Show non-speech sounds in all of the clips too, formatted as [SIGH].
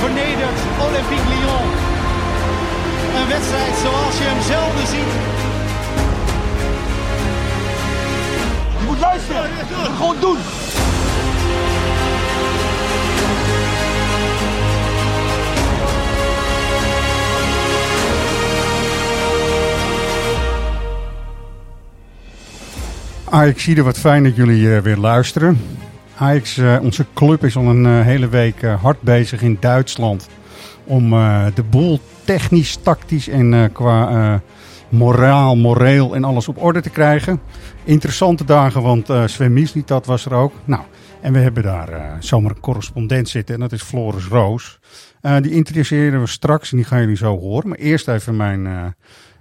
vernedert Olympique Lyon. Een wedstrijd zoals je hem zelden ziet. Je moet luisteren. Gewoon doen. Ajax, zie er wat fijn dat jullie eh, weer luisteren. Ajax, eh, onze club is al een eh, hele week eh, hard bezig in Duitsland om de boel technisch, tactisch en qua moraal, moreel en alles op orde te krijgen. Interessante dagen, want eh Sven Misliet, dat was er ook. Nou, en we hebben daar zomaar een correspondent zitten en dat is Floris Roos. Die interesseren we straks en die gaan jullie zo horen. Maar eerst even mijn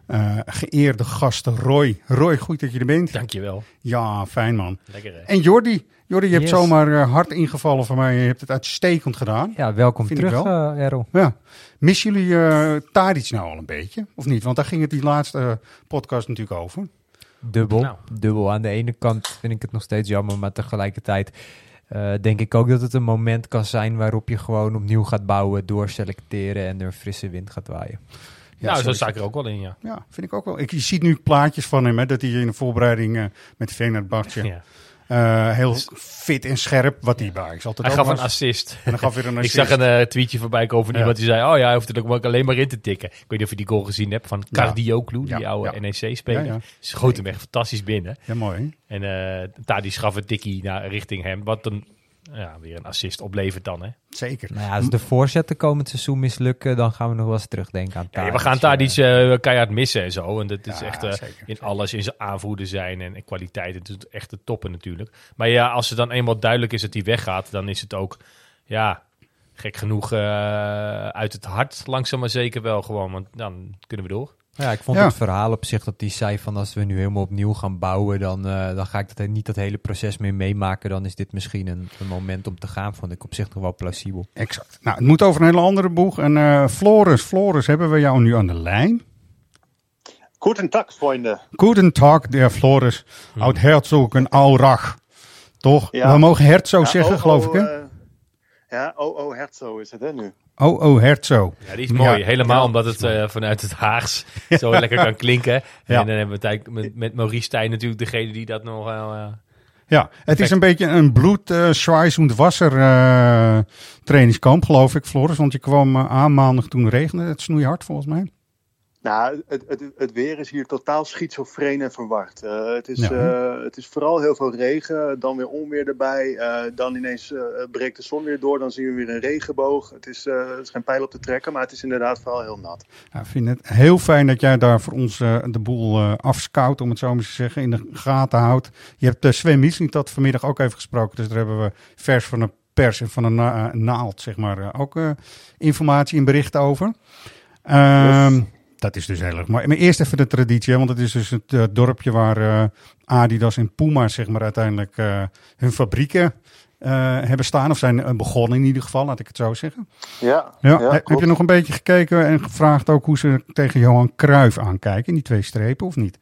eh, geëerde gasten Roy. Roy, goed dat je er bent. Dankjewel. Ja, fijn man. Lekker hè? En Jordi, Jordi, je hebt zomaar eh, hard ingevallen van mij. Je hebt het uitstekend gedaan. Ja, welkom Vind ik terug, wel. eh Errol. Ja. Missen jullie Tadic nou al een beetje? Of niet? Want daar ging het die laatste podcast natuurlijk over. Dubbel. Nou. Dubbel. Aan de ene kant vind ik het nog steeds jammer, maar tegelijkertijd eh, denk ik ook dat het een moment kan zijn waarop je gewoon opnieuw gaat bouwen, doorselecteren en er een frisse wind gaat waaien. nou, zo sta ik er ook wel in, ja. Ja, vind ik ook wel. Ik, je ziet nu plaatjes van hem, hè, dat hij in de voorbereiding eh, met Fenerbahce ja. Eh, heel fit en scherp, wat hij bij Ajax altijd Hij gaf een assist. En dan gaf weer een [LAUGHS] Ik assist. zag een eh, tweetje voorbij komen van Ja. iemand die zei... Oh ja, hij hoeft er ook alleen maar in te tikken. Ik weet niet of je die goal gezien hebt van Ja. Cardioclu, die oude. NEC-speler. Schoot hem echt fantastisch binnen. Ja, mooi. hè? En eh Tadi gaf een tikkie naar, richting hem. Wat dan ja, weer een assist oplevert dan, hè. Zeker. Nou ja, als de voorzetten komend seizoen mislukken, dan gaan we nog wel eens terugdenken aan Ja, Tadic. we gaan Tadic eh keihard missen en zo. En dat is Ja, echt eh, in alles, in zijn aanvoerder zijn en, en kwaliteit. Het is echt de toppen natuurlijk. Maar ja, als het dan eenmaal duidelijk is dat hij weggaat, dan is het ook, ja, gek genoeg eh, uit het hart langzaam maar zeker wel gewoon. Want dan kunnen we door. Ja, ik vond Ja. het verhaal op zich dat hij zei van als we nu helemaal opnieuw gaan bouwen, dan, eh, dan ga ik dat, niet dat hele proces meer meemaken. Dan is dit misschien een, een moment om te gaan. Vond ik op zich nog wel plausibel. Exact. Nou, het moet over een hele andere boeg. En eh Floris, Floris, hebben we jou nu aan de lijn? Guten Tag, Freunde. Guten Tag, der Floris. Oud Herzog en Aurach. Toch? Ja. We mogen Herzog Ja, zeggen, oh, geloof oh, ik, hè? eh, ja, oh, oh, Herzog is het hè nu. Oh, oh, Herzog. Ja, die is mooi. Ja. Helemaal Ja, omdat het eh, vanuit het Haags zo lekker kan klinken. Ja. En dan hebben we het eigenlijk met, met Maurice Stijn natuurlijk degene die dat nog wel... eh, Ja, het is een beetje een bloed, uh, Schweiß und Wasser eh, trainingskamp, geloof ik, Floris. Want je kwam eh, aan maandag toen regende het snoeihard, volgens mij. Nou, het, het, het weer is hier totaal schizofreen en verward. Eh, het, is, Ja. eh, het is vooral heel veel regen, dan weer onweer erbij. eh, dan ineens breekt de zon weer door, dan zien we weer een regenboog. Het is, het is geen pijl op te trekken, maar het is inderdaad vooral heel nat. Ja, ik vind het heel fijn dat jij daar voor ons de boel afscout, om het zo maar te zeggen, in de gaten houdt. Je hebt uh, Sven Miesling dat vanmiddag ook even gesproken, dus daar hebben we vers van de pers en van de na- eh, naald, zeg maar, ook informatie en bericht over. Ehm, Dat is dus heel erg mooi. Maar eerst even de traditie, want het is dus het eh, dorpje waar eh, Adidas en Puma, zeg maar, uiteindelijk eh, hun fabrieken hebben staan. Of zijn begonnen in ieder geval, laat ik het zo zeggen. Ja, Ja, he- heb klopt. je nog een beetje gekeken en gevraagd ook hoe ze tegen Johan Cruijff aankijken, in die twee strepen, of niet?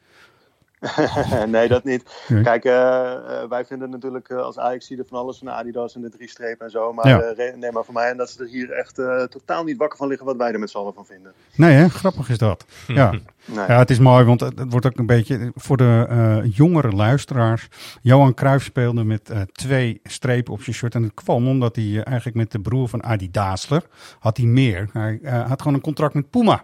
[LAUGHS] nee, dat niet. Nee. Kijk, eh, eh, wij vinden natuurlijk eh, als Ajax er van alles van de Adidas en de drie strepen en zo. Maar Ja. eh, neem maar voor mij en dat ze er hier echt eh, totaal niet wakker van liggen wat wij er met z'n allen van vinden. Nee, hè? grappig is dat. [LAUGHS] Ja. Nee. ja, het is mooi, want het, het wordt ook een beetje voor de eh, jongere luisteraars. Johan Cruijff speelde met eh, twee strepen op zijn shirt. En het kwam omdat hij eigenlijk met de broer van Adi Daasler had hij meer. Hij eh, had gewoon een contract met Puma.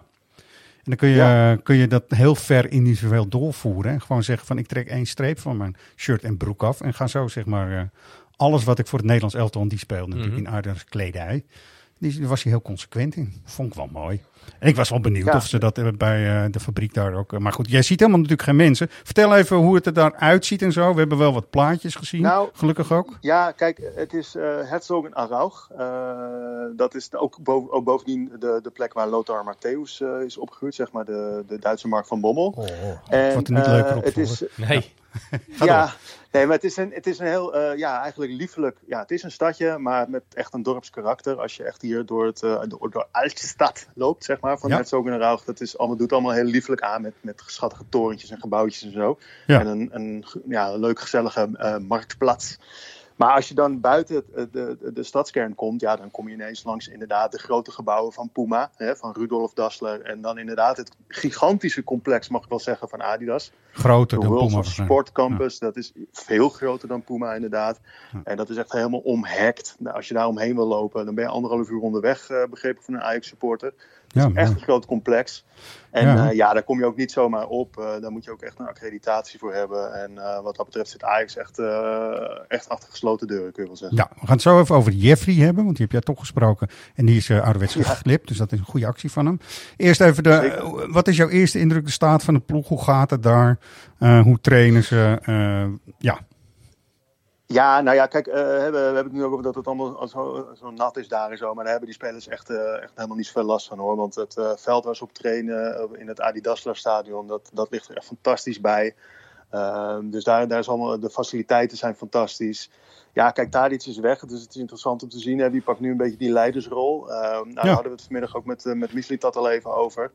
En dan kun je, Ja. kun je dat heel ver individueel doorvoeren. Hè? Gewoon zeggen van ik trek één streep van mijn shirt en broek af. En ga zo zeg maar eh, alles wat ik voor het Nederlands elftal, die speelde natuurlijk in Adidas kledij. Die daar was hij heel consequent in. Vond ik wel mooi. En ik was wel benieuwd Ja. of ze dat eh, bij eh, de fabriek daar ook... eh, maar goed, jij ziet helemaal natuurlijk geen mensen. Vertel even hoe het er daar uitziet en zo. We hebben wel wat plaatjes gezien, Nou, gelukkig ook. Ja, kijk, het is eh Herzog en Araug. Eh, dat is ook, bo- ook bovendien de, de plek waar Lothar Matthäus eh, is opgegroeid, zeg maar de, de Duitse Mark van Bommel. en, wordt er niet eh, leuker op het is, Nee. [LAUGHS] ja, Nee, maar het is een, het is een heel, uh, ja, eigenlijk liefelijk. Ja, het is een stadje, maar met echt een dorpskarakter. Als je echt hier door, het, uh, door, door Altstad loopt, zeg maar, van ja. Herzogenaurach. Dat is allemaal, doet allemaal heel lieflijk aan met, met schattige torentjes en gebouwtjes en zo. Ja. En een, een, ja, leuk, gezellige uh, marktplaats. Maar als je dan buiten de, de, de, stadskern komt, ja, dan kom je ineens langs inderdaad de grote gebouwen van Puma, hè, van Rudolf Dassler. En dan inderdaad het gigantische complex, mag ik wel zeggen, van Adidas. Groter de dan World Puma. Sport Campus, dat is veel groter dan Puma inderdaad. Ja. En dat is echt helemaal omhekt. Nou, als je daar omheen wil lopen, dan ben je anderhalf uur onderweg, uh, begrepen van een Ajax supporter. Het is echt een groot complex. En ja. Uh, ja, daar kom je ook niet zomaar op. Uh, daar moet je ook echt een accreditatie voor hebben. En uh, wat dat betreft zit Ajax echt, echt achter gesloten deuren, kun je wel zeggen. Ja, we gaan het zo even over Jeffrey hebben, want die heb jij toch gesproken. En die is ouderwets ja. geklipt, dus dat is een goede actie van hem. Eerst even, de, wat is jouw eerste indruk, de staat van de ploeg? Hoe gaat het daar? hoe trainen ze? ja, ja, nou ja, kijk, uh, we, hebben het nu ook over dat het allemaal zo, zo, nat is daar en zo. Maar daar hebben die spelers echt, uh, echt helemaal niet zoveel last van hoor. Want het uh, veld waar ze op trainen in het Adidasler stadion, dat, dat ligt er echt fantastisch bij. Ehm, dus daar, daar is allemaal, de faciliteiten zijn fantastisch. Ja, kijk, Tadic is weg. Dus het is interessant om te zien. Hè, wie pakt nu een beetje die leidersrol. Ehm, nou, ja. daar hadden we het vanmiddag ook met, met Mislitat al even over.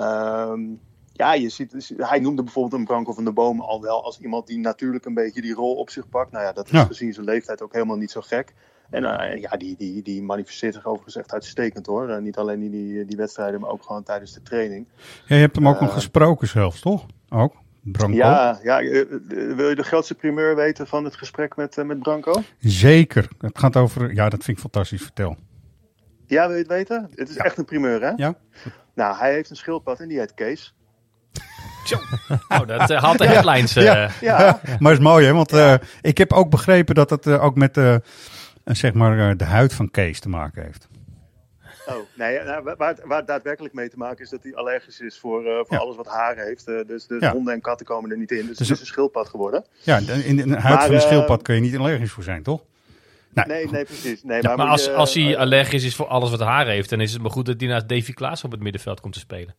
Um, ja, je ziet, hij noemde bijvoorbeeld een Branko van de Boom al wel als iemand die natuurlijk een beetje die rol op zich pakt. Nou ja, dat is ja. gezien zijn leeftijd ook helemaal niet zo gek. En uh, ja, die, die, die manifesteert zich overigens echt uitstekend hoor. Uh, niet alleen in die, die wedstrijden, maar ook gewoon tijdens de training. Ja, je hebt hem ook uh, nog gesproken zelfs, toch? Ook? Branko? Ja, ja wil je de grootste primeur weten van het gesprek met, met Branko? Zeker. Het gaat over, ja, dat vind ik fantastisch. Vertel. Ja, wil je het weten? Het is ja. echt een primeur, hè? Ja. Nou, hij heeft een schildpad en die heet Kees. Nou, dat uh, haalt de [LAUGHS] headlines. Uh. Ja, ja. [LAUGHS] maar is mooi, hè? Want uh, ik heb ook begrepen dat het ook met de, zeg maar, de huid van Kees te maken heeft. Oh, nee, nou, waar, waar het daadwerkelijk mee te maken is dat hij allergisch is voor, voor ja. alles wat haar heeft. dus dus ja. honden en katten komen er niet in. Dus, dus het is een schildpad geworden. Ja, in de huid maar, van een schildpad kun je niet allergisch voor zijn, toch? Nou, nee, nee, precies. Nee, maar, maar als, je, als hij allergisch is voor alles wat haar heeft, dan is het maar goed dat hij naast Davy Klaas op het middenveld komt te spelen.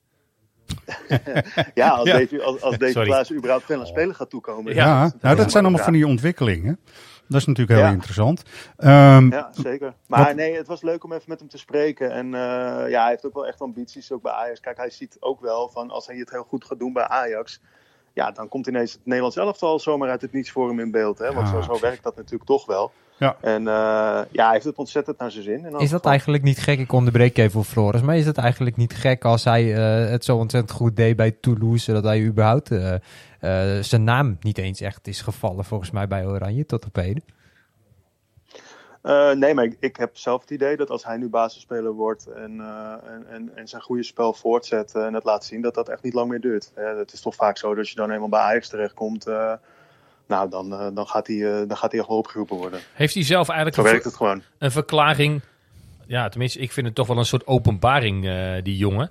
Ja, als, [LAUGHS] ja. Deze, als, als deze Klaas überhaupt veel aan spelen gaat toekomen. Ja, dat, nou, dat zijn allemaal van die ontwikkelingen. Dat is natuurlijk heel ja. interessant. Um, ja, zeker. Maar wat... nee, het was leuk om even met hem te spreken. En uh, ja, hij heeft ook wel echt ambities, ook bij Ajax. Kijk, hij ziet ook wel van als hij het heel goed gaat doen bij Ajax... Ja, dan komt ineens het Nederlands elftal zomaar uit het niets voor hem in beeld. Hè? Want ja, zo, zo werkt dat natuurlijk toch wel. Ja. En uh, ja, hij heeft het ontzettend naar zijn zin. En is dat eigenlijk niet gek? Ik onderbreek even voor Floris. Maar is het eigenlijk niet gek als hij uh, het zo ontzettend goed deed bij Toulouse... dat hij überhaupt uh, zijn naam niet eens echt is gevallen volgens mij bij Oranje tot op heden? Uh, nee, maar ik, ik, heb zelf het idee dat als hij nu basisspeler wordt en, uh, en, en, en, zijn goede spel voortzet en het laat zien, dat dat echt niet lang meer duurt. Uh, het is toch vaak zo dat je dan eenmaal bij Ajax terechtkomt, nou, dan, dan, gaat hij, dan gaat hij echt wel opgeroepen worden. Heeft hij zelf eigenlijk zo werkt het gewoon. een verklaring? Ja, tenminste, ik vind het toch wel een soort openbaring, die jongen.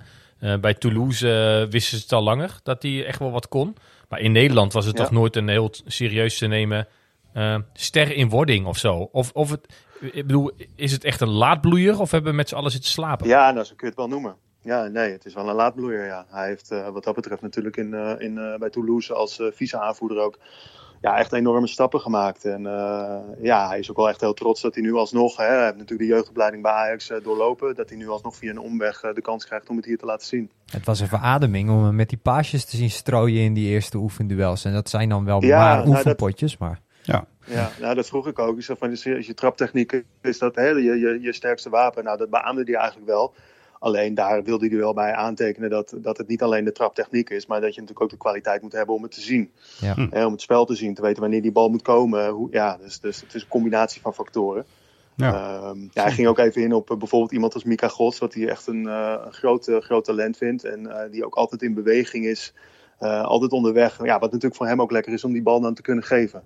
bij Toulouse wisten ze het al langer dat hij echt wel wat kon. Maar in Nederland was het ja. toch nooit een heel serieus te nemen uh, ster in wording of zo? Of, of het, ik bedoel, is het echt een laadbloeier of hebben we met z'n allen zitten slapen? Ja, nou, zo kun je het wel noemen. Ja, nee, het is wel een laadbloeier, ja. Hij heeft uh, wat dat betreft natuurlijk in, uh, in, bij Toulouse als vice-aanvoerder ook ja, echt enorme stappen gemaakt. En ja, hij is ook wel echt heel trots dat hij nu alsnog, hè, hij heeft natuurlijk de jeugdopleiding bij Ajax doorlopen, dat hij nu alsnog via een omweg de kans krijgt om het hier te laten zien. Het was een verademing om hem met die paasjes te zien strooien in die eerste oefenduels. En dat zijn dan wel ja, maar nou, oefenpotjes, dat... maar... Ja. ja, nou dat vroeg ik ook. Ik zeg van, als je, je traptechniek is dat hè, je, je, je sterkste wapen. Nou, dat beaamde hij eigenlijk wel. Alleen daar wilde hij wel bij aantekenen dat, dat het niet alleen de traptechniek is, maar dat je natuurlijk ook de kwaliteit moet hebben om het te zien. Ja. Hè, om het spel te zien, te weten wanneer die bal moet komen. Hoe, ja, dus, dus het is een combinatie van factoren. Ja. Um, ja, hij ging ook even in op uh, bijvoorbeeld iemand als Mika Gods, wat hij echt een, uh, een groot, uh, groot talent vindt. En uh, die ook altijd in beweging is, altijd onderweg. Ja, wat natuurlijk voor hem ook lekker is om die bal dan te kunnen geven.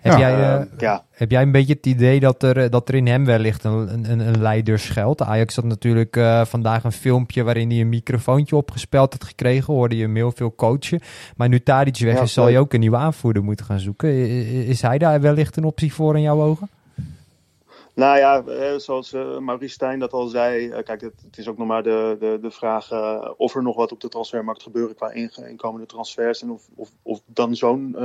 Heb, Ja, jij, eh, ja. heb jij een beetje het idee dat er, eh, dat er in hem wellicht een, een, een leider schuilt? Ajax had natuurlijk uh, vandaag een filmpje waarin hij een microfoontje opgespeld had gekregen. Hoorde je hem heel veel coachen. Maar nu Tadic weg Ja, is, zal je ook een nieuwe aanvoerder moeten gaan zoeken. I- i- Is hij daar wellicht een optie voor in jouw ogen? Nou ja, eh, zoals uh, Maurice Stijn dat al zei. Uh, kijk, het, is ook nog maar de, de, de vraag of er nog wat op de transfermarkt gebeuren qua inkomende transfers. En of, of, of dan zo'n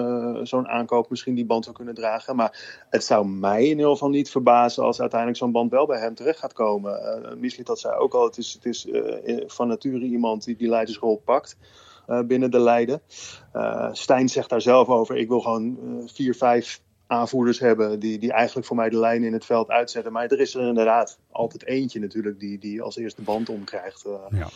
zo'n aankoop misschien die band zou kunnen dragen. Maar het zou mij in ieder geval niet verbazen als uiteindelijk zo'n band wel bij hem terecht gaat komen. Uh, dat zei ook al, het is, het is van nature iemand die die leidersrol pakt. binnen de Leiden. Stijn zegt daar zelf over: ik wil gewoon vier, vijf aanvoerders hebben die, die eigenlijk voor mij de lijn in het veld uitzetten. Maar er is er inderdaad altijd eentje natuurlijk die, die als eerste band omkrijgt. Uh, ja.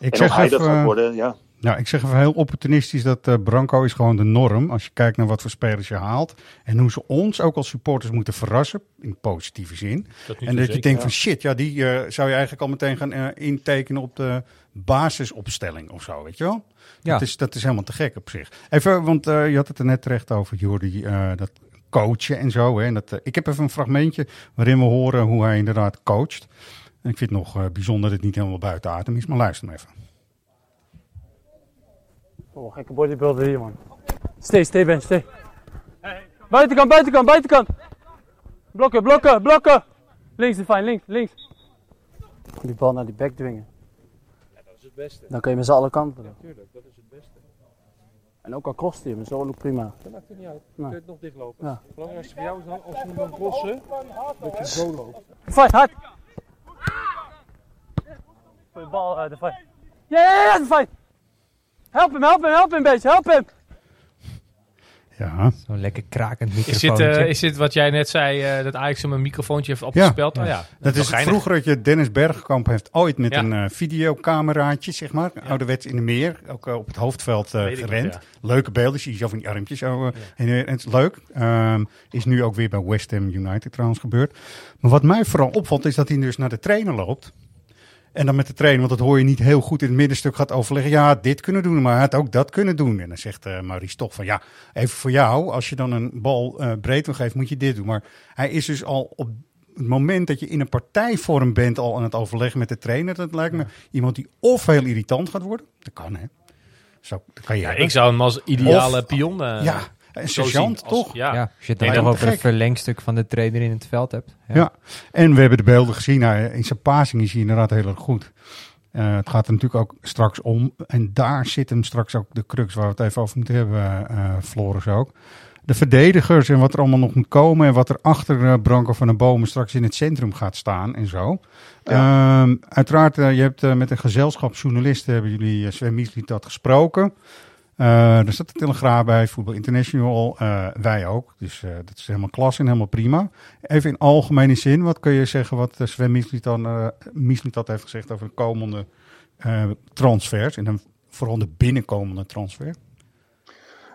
Ik en zeg hij even, dat gaat worden, ja. Ja, ik zeg even heel opportunistisch dat uh, Branco is gewoon de norm. Als je kijkt naar wat voor spelers je haalt. En hoe ze ons ook als supporters moeten verrassen. In positieve zin. en dat je denkt van shit, ja, die uh, zou je eigenlijk al meteen gaan uh, intekenen op de basisopstelling of zo, weet je wel? Ja. Dat, is, dat is helemaal te gek op zich. Even, want je had het er net terecht over, Jordi. dat coachen en zo. Hè. En dat, uh, ik heb even een fragmentje waarin we horen hoe hij inderdaad coacht. En ik vind het nog uh, bijzonder dat het niet helemaal buiten adem is, maar luister maar even. Oh, gekke bodybuilder hier, man. Stay, stay, Ben, stay. Buitenkant, buitenkant, buitenkant. Blokken, blokken, blokken. Links is fijn, links, links. Die bal naar die bek dwingen. Ja, dat is het beste. Dan kun je met z'n alle kanten. Ja, tuurlijk, dat is het beste. En ook al kost hij hem, zo ook prima. Dat maakt het niet uit. Je kunt nog dichtlopen. Ja. Het belangrijkste voor jou is dan, als je hem dan crossen, dat je zo loopt. Fight, hard! Voor je bal uit de fight. Ja, ja, ja, de fight! Help hem, help hem, help hem een beetje, help hem! Ja. Zo'n lekker krakend microfoontje. Is dit, uh, is dit wat jij net zei, uh, dat Ajax hem een microfoontje heeft opgespeld? Ja, oh, ja. Dat, is vroeger dat je Dennis Bergkamp heeft ooit met een uh, videocameraatje, zeg maar, ouderwets in de meer, ook op het hoofdveld gerend. Leuke beelden, zie je zo van die armpjes. Zo, en, en, het is leuk. Um, is nu ook weer bij West Ham United trouwens gebeurd. Maar wat mij vooral opvalt, is dat hij dus naar de trainer loopt. En dan met de trainer, want dat hoor je niet heel goed in het middenstuk, gaat overleggen. Ja, dit kunnen doen, maar hij had ook dat kunnen doen. En dan zegt uh, Maurice toch van ja, even voor jou, als je dan een bal uh, breed wil geven, moet je dit doen. Maar hij is dus al op het moment dat je in een partijvorm bent al aan het overleggen met de trainer. Dat lijkt me iemand die of heel irritant gaat worden. Dat kan hè. Zo, dat kan je ja, ik zou hem als ideale of, pion. Uh, ja, een sergeant, toch? Ja. ja. als je het dan over een verlengstuk van de trainer in het veld hebt. Ja, ja. en we hebben de beelden gezien. Nou, in zijn passing is hij inderdaad heel erg goed. Uh, het gaat er natuurlijk ook straks om. En daar zit hem straks ook de crux waar we het even over moeten hebben, uh, Floris ook. De verdedigers en wat er allemaal nog moet komen. En wat er achter uh, Branko van de Bomen straks in het centrum gaat staan en zo. Ja. Uh, uiteraard, je hebt met een gezelschap journalisten, hebben jullie Sven Miesliet dat gesproken. Uh, er staat de Telegraaf bij, Voetbal International, uh, wij ook. Dus uh, dat is helemaal klas en helemaal prima. Even in algemene zin, wat kun je zeggen wat Sven Misliet dat heeft gezegd over de komende transfers en dan vooral de binnenkomende transfer?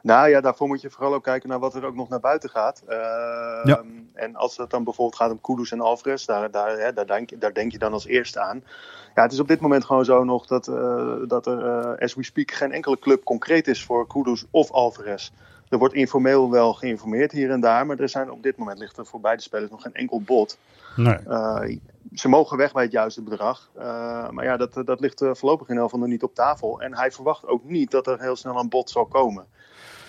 Nou ja, daarvoor moet je vooral ook kijken naar wat er ook nog naar buiten gaat. Uh, ja. En als het dan bijvoorbeeld gaat om Kudus en Alvarez, daar, daar, hè, daar, denk, daar denk je dan als eerste aan. Ja, het is op dit moment gewoon zo nog dat, uh, dat er, uh, as we speak, geen enkele club concreet is voor Kudus of Alvarez. Er wordt informeel wel geïnformeerd hier en daar, maar er zijn op dit moment ligt er voor beide spelers nog geen enkel bod. Nee. Uh, ze mogen weg bij het juiste bedrag. Uh, maar ja, dat, dat ligt voorlopig in elk geval nog niet op tafel. En hij verwacht ook niet dat er heel snel een bod zal komen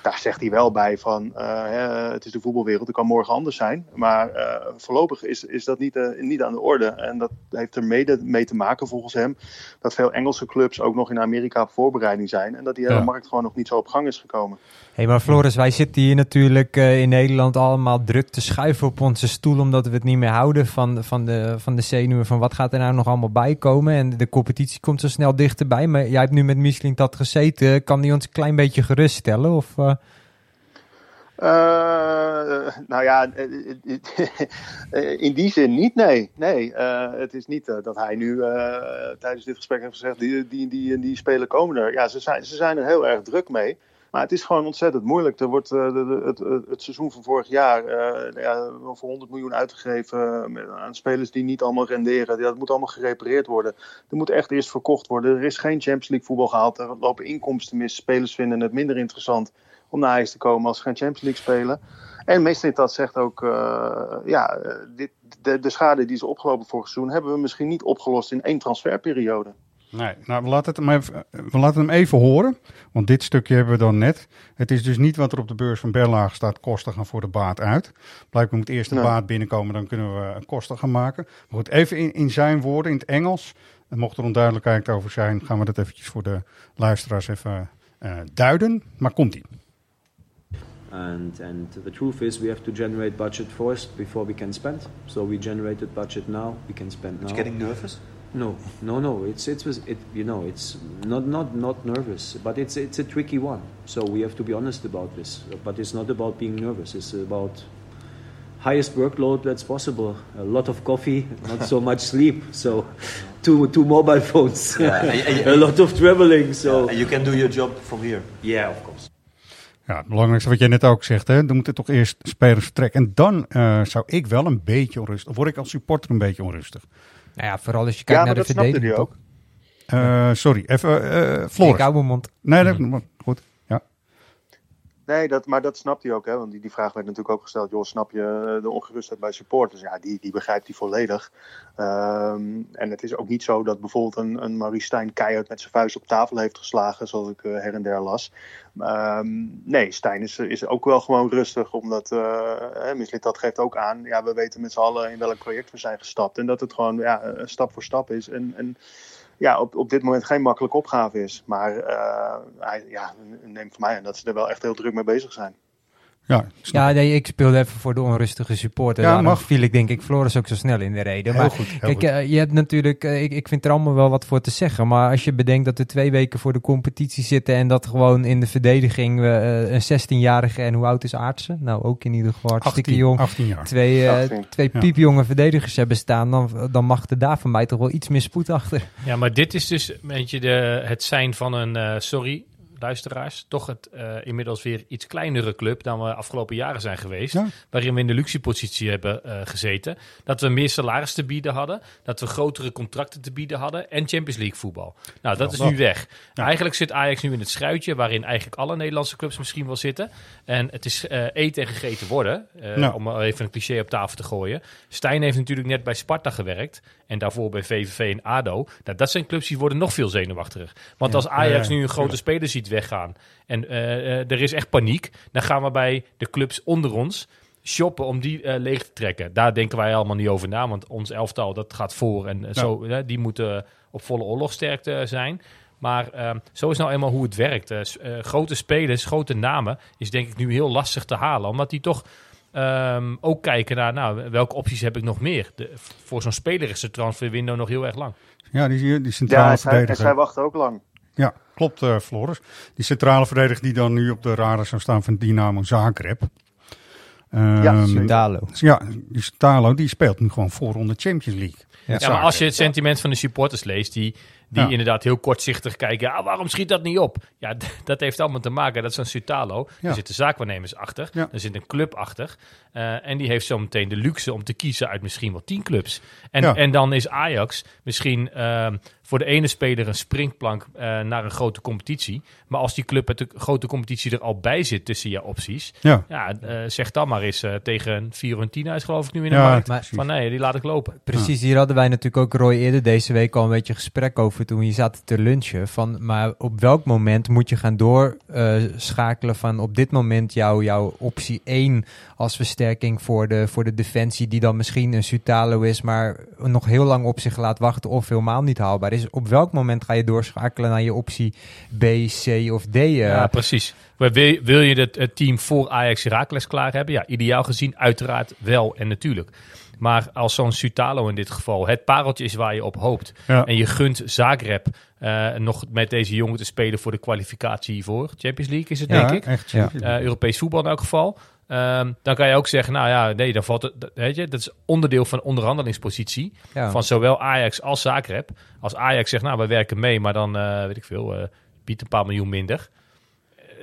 daar zegt hij wel bij van uh, het is de voetbalwereld, het kan morgen anders zijn. Maar uh, voorlopig is, is dat niet, uh, niet aan de orde. En dat heeft er mede mee te maken volgens hem dat veel Engelse clubs ook nog in Amerika op voorbereiding zijn. En dat die hele ja. markt gewoon nog niet zo op gang is gekomen. Hey, maar Floris, wij zitten hier natuurlijk in Nederland allemaal druk te schuiven op onze stoel. Omdat we het niet meer houden van, van, de, van de zenuwen. Van wat gaat er nou nog allemaal bij komen? En de competitie komt zo snel dichterbij. Maar jij hebt nu met Michelin dat gezeten. Kan die ons een klein beetje geruststellen? Of... Uh, nou ja, [LAUGHS] in die zin niet, nee. nee het is niet dat hij nu tijdens dit gesprek heeft gezegd, die, die, die, die spelen komen er. Ja, ze zijn, ze zijn er heel erg druk mee. Maar het is gewoon ontzettend moeilijk. Er wordt de, de, het, het, seizoen van vorig jaar ja, voor 100 miljoen uitgegeven aan spelers die niet allemaal renderen. Dat moet allemaal gerepareerd worden. Er moet echt eerst verkocht worden. Er is geen Champions League voetbal gehaald. Er lopen inkomsten mis. Spelers vinden het minder interessant om naar ijs te komen als ze geen Champions League spelen. En meestal dat zegt ook, uh, ja, dit, de, de, schade die ze opgelopen vorig seizoen hebben we misschien niet opgelost in één transferperiode. Nee, nou, we laten, het hem even, we laten hem even horen. Want dit stukje hebben we dan net. Het is dus niet wat er op de beurs van Berlage staat. Kosten gaan voor de baat uit. Blijkbaar moet eerst de Nee. baat binnenkomen. Dan kunnen we een kosten gaan maken. Maar goed, even in, in zijn woorden, in het Engels. En mocht er onduidelijkheid over zijn, gaan we dat eventjes voor de luisteraars even eh, duiden. Maar komt-ie. And, and the truth is, we have to generate budget first before we can spend. So we generated budget now, we can spend now. It's getting nervous. No, no, no. It's it was it. You know, it's not not not nervous, but it's it's a tricky one. So we have to be honest about this. But it's not about being nervous. It's about highest workload that's possible. A lot of coffee, not so much sleep. So two two mobile phones. Yeah, and- and- [LAUGHS] a lot of traveling. So And you can do your job from here. yeah, of course. Ja, het belangrijkste wat jij net ook zegt, hè, dan moeten toch eerst spelers vertrekken. En dan eh, zou ik wel een beetje onrustig, of word ik als supporter een beetje onrustig. Nou ja, vooral als je Ja, kijkt maar naar de dat snapte verdediging. hij ook. Eh, sorry, even eh Ik Floris. hou mijn mond. Nee, dat, goed. Nee, dat, maar dat snapt hij ook. Hè? Want die, die vraag werd natuurlijk ook gesteld. Joh, snap je eh, de ongerustheid bij supporters? Ja, die, die begrijpt hij volledig. Ehm, en het is ook niet zo dat bijvoorbeeld een, een Maurice Stijn keihard met zijn vuist op tafel heeft geslagen. Zoals ik eh, her en der las. Ehm, nee, Stijn is, is ook wel gewoon rustig. Omdat, uh, dat geeft ook aan. Ja, we weten met z'n allen in welk project we zijn gestapt. En dat het gewoon ja, stap voor stap is. En ja, op, op dit moment geen makkelijke opgave is. Maar eh, hij, ja, neem van mij aan dat ze er wel echt heel druk mee bezig zijn. Ja, Ja, nee, ik speelde even voor de onrustige supporter. Ja, Daarom mag. viel ik denk ik Floris ook zo snel in de reden. Heel maar goed, heel kijk, goed. eh, je hebt natuurlijk, eh, ik, ik vind er allemaal wel wat voor te zeggen. Maar als je bedenkt dat we twee weken voor de competitie zitten en dat gewoon in de verdediging we eh, een 16-jarige en hoe oud is Aartsen? Nou, ook in ieder geval hartstikke 18, jong. 18 jaar. Twee, 18, twee ja. piepjonge verdedigers hebben staan, dan, dan mag er daar van mij toch wel iets meer spoed achter. Ja, maar dit is dus een beetje de, het zijn van een, sorry luisteraars, toch het eh, inmiddels weer iets kleinere club dan we afgelopen jaren zijn geweest. Ja. Waarin we in de luxe positie hebben eh, gezeten. Dat we meer salaris te bieden hadden. Dat we grotere contracten te bieden hadden. En Champions League voetbal. Nou, dat is nu weg. Ja. Eigenlijk zit Ajax nu in het schuitje waarin eigenlijk alle Nederlandse clubs misschien wel zitten. En het is eh, eten en gegeten worden. Nou. Om even een cliché op tafel te gooien. Stijn heeft natuurlijk net bij Sparta gewerkt. En daarvoor bij VVV en ADO. Nou, dat zijn clubs die worden nog veel zenuwachtiger. Want Ja, als Ajax ja, nu een grote speler ziet weggaan. En eh, eh, er is echt paniek. Dan gaan we bij de clubs onder ons shoppen om die eh, leeg te trekken. Daar denken wij allemaal niet over na. Want ons elftal dat gaat voor. En zo, die moeten op volle oorlogsterkte zijn. Maar ehm, zo is nou eenmaal hoe het werkt. Grote spelers, grote namen is denk ik nu heel lastig te halen. Omdat die toch ehm, ook kijken naar nou, welke opties heb ik nog meer. De, voor zo'n speler is de transferwindow nog heel erg lang. Ja, die, die centrale Ja, en zij, en verdediger. zij wachten ook lang. Ja, klopt, eh, Floris. Die centrale verdediger die dan nu op de radar zou staan van Dynamo Zagreb. Ehm, Ja, Sundalo. ja, die Stalo die speelt nu gewoon voorronde Champions League. Met Ja, maar als je het sentiment van de supporters leest, die, die Ja. inderdaad heel kortzichtig kijken, ja, waarom schiet dat niet op? Ja, [LAUGHS] dat heeft allemaal te maken, dat is een Sutalo. Ja. Er zitten zaakwaarnemers achter, Ja. er zit een club achter. eh, en die heeft zometeen de luxe om te kiezen uit misschien wel tien clubs. En, Ja. en dan is Ajax misschien ehm, voor de ene speler een springplank eh, naar een grote competitie. Maar als die club uit de grote competitie er al bij zit tussen je opties, Ja, ja, eh, zeg dan maar eens tegen Fiorentina is geloof ik nu in de ja markt. Maar- Van nee, die laat ik lopen. Precies, hier hadden wij natuurlijk ook Roy eerder deze week al een beetje gesprek over toen hier zaten te lunchen. Van, maar op welk moment moet je gaan doorschakelen van op dit moment jouw, jouw optie 1 als versterking voor de, voor de defensie, die dan misschien een Sutalo is, maar nog heel lang op zich laat wachten of helemaal niet haalbaar is. Op welk moment ga je doorschakelen naar je optie B, C of D? eh? Ja, precies. Wil, wil je het, het team voor Ajax Heracles klaar hebben? Ja, ideaal gezien uiteraard wel en natuurlijk. Maar als zo'n Sutalo in dit geval het pareltje is waar je op hoopt... Ja. en je gunt Zagreb eh, nog met deze jongen te spelen voor de kwalificatie voor Champions League is het, ja, denk ik. echt. Ja. Eh, Europees voetbal in elk geval. Ehm, dan kan je ook zeggen, nou ja, nee, dan valt het, dat- weet je, dat is onderdeel van de onderhandelingspositie Ja. van zowel Ajax als Zagreb. Als Ajax zegt, nou, we werken mee, maar dan, eh, weet ik veel, biedt een paar miljoen minder.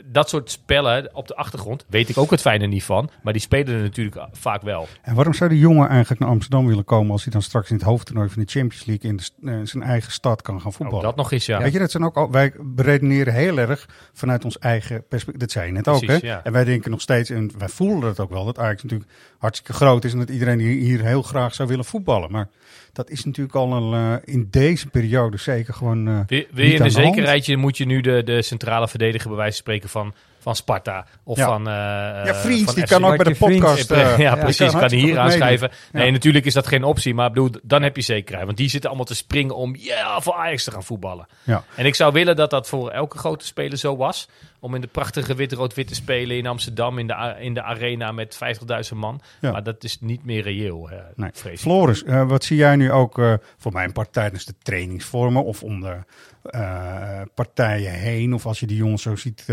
Dat soort spellen op de achtergrond weet ik ook het fijne niet van. Maar die spelen er natuurlijk vaak wel. En waarom zou die jongen eigenlijk naar Amsterdam willen komen als hij dan straks in het hoofdtoernooi van de Champions League in de, eh, zijn eigen stad kan gaan voetballen? dat nog eens, ja. Weet je, dat zijn ook al, wij beredeneren heel erg vanuit ons eigen perspectief. Dat zei je net ook, hè? ja. En wij denken nog steeds, en wij voelen dat ook wel, dat Ajax natuurlijk hartstikke groot is en dat iedereen hier, heel graag zou willen voetballen. Maar dat is natuurlijk al een, eh, in deze periode zeker gewoon. eh, Wil, je in een de zekerheidje, moet je nu de, de centrale verdediger bij wijze van spreken van, van Sparta. Of Ja. van. eh, Ja, Vriends, van die FC kan ook bij de podcast. ja, eh, ja, precies. Kan hier aanschrijven. Nee, Ja. natuurlijk is dat geen optie. Maar bedoel, dan heb je zekerheid. Want die zitten allemaal te springen om ja, voor Ajax te gaan voetballen. Ja. En ik zou willen dat dat voor elke grote speler zo was. Om in de prachtige wit-rood-wit te spelen in Amsterdam. In de, in de arena met 50.000 man. Ja. Maar dat is niet meer reëel. eh, Nee. vrees. Floris, eh, wat zie jij nu ook eh, voor mijn part tijdens de trainingsvormen of om de eh, partijen heen, of als je die jongens zo ziet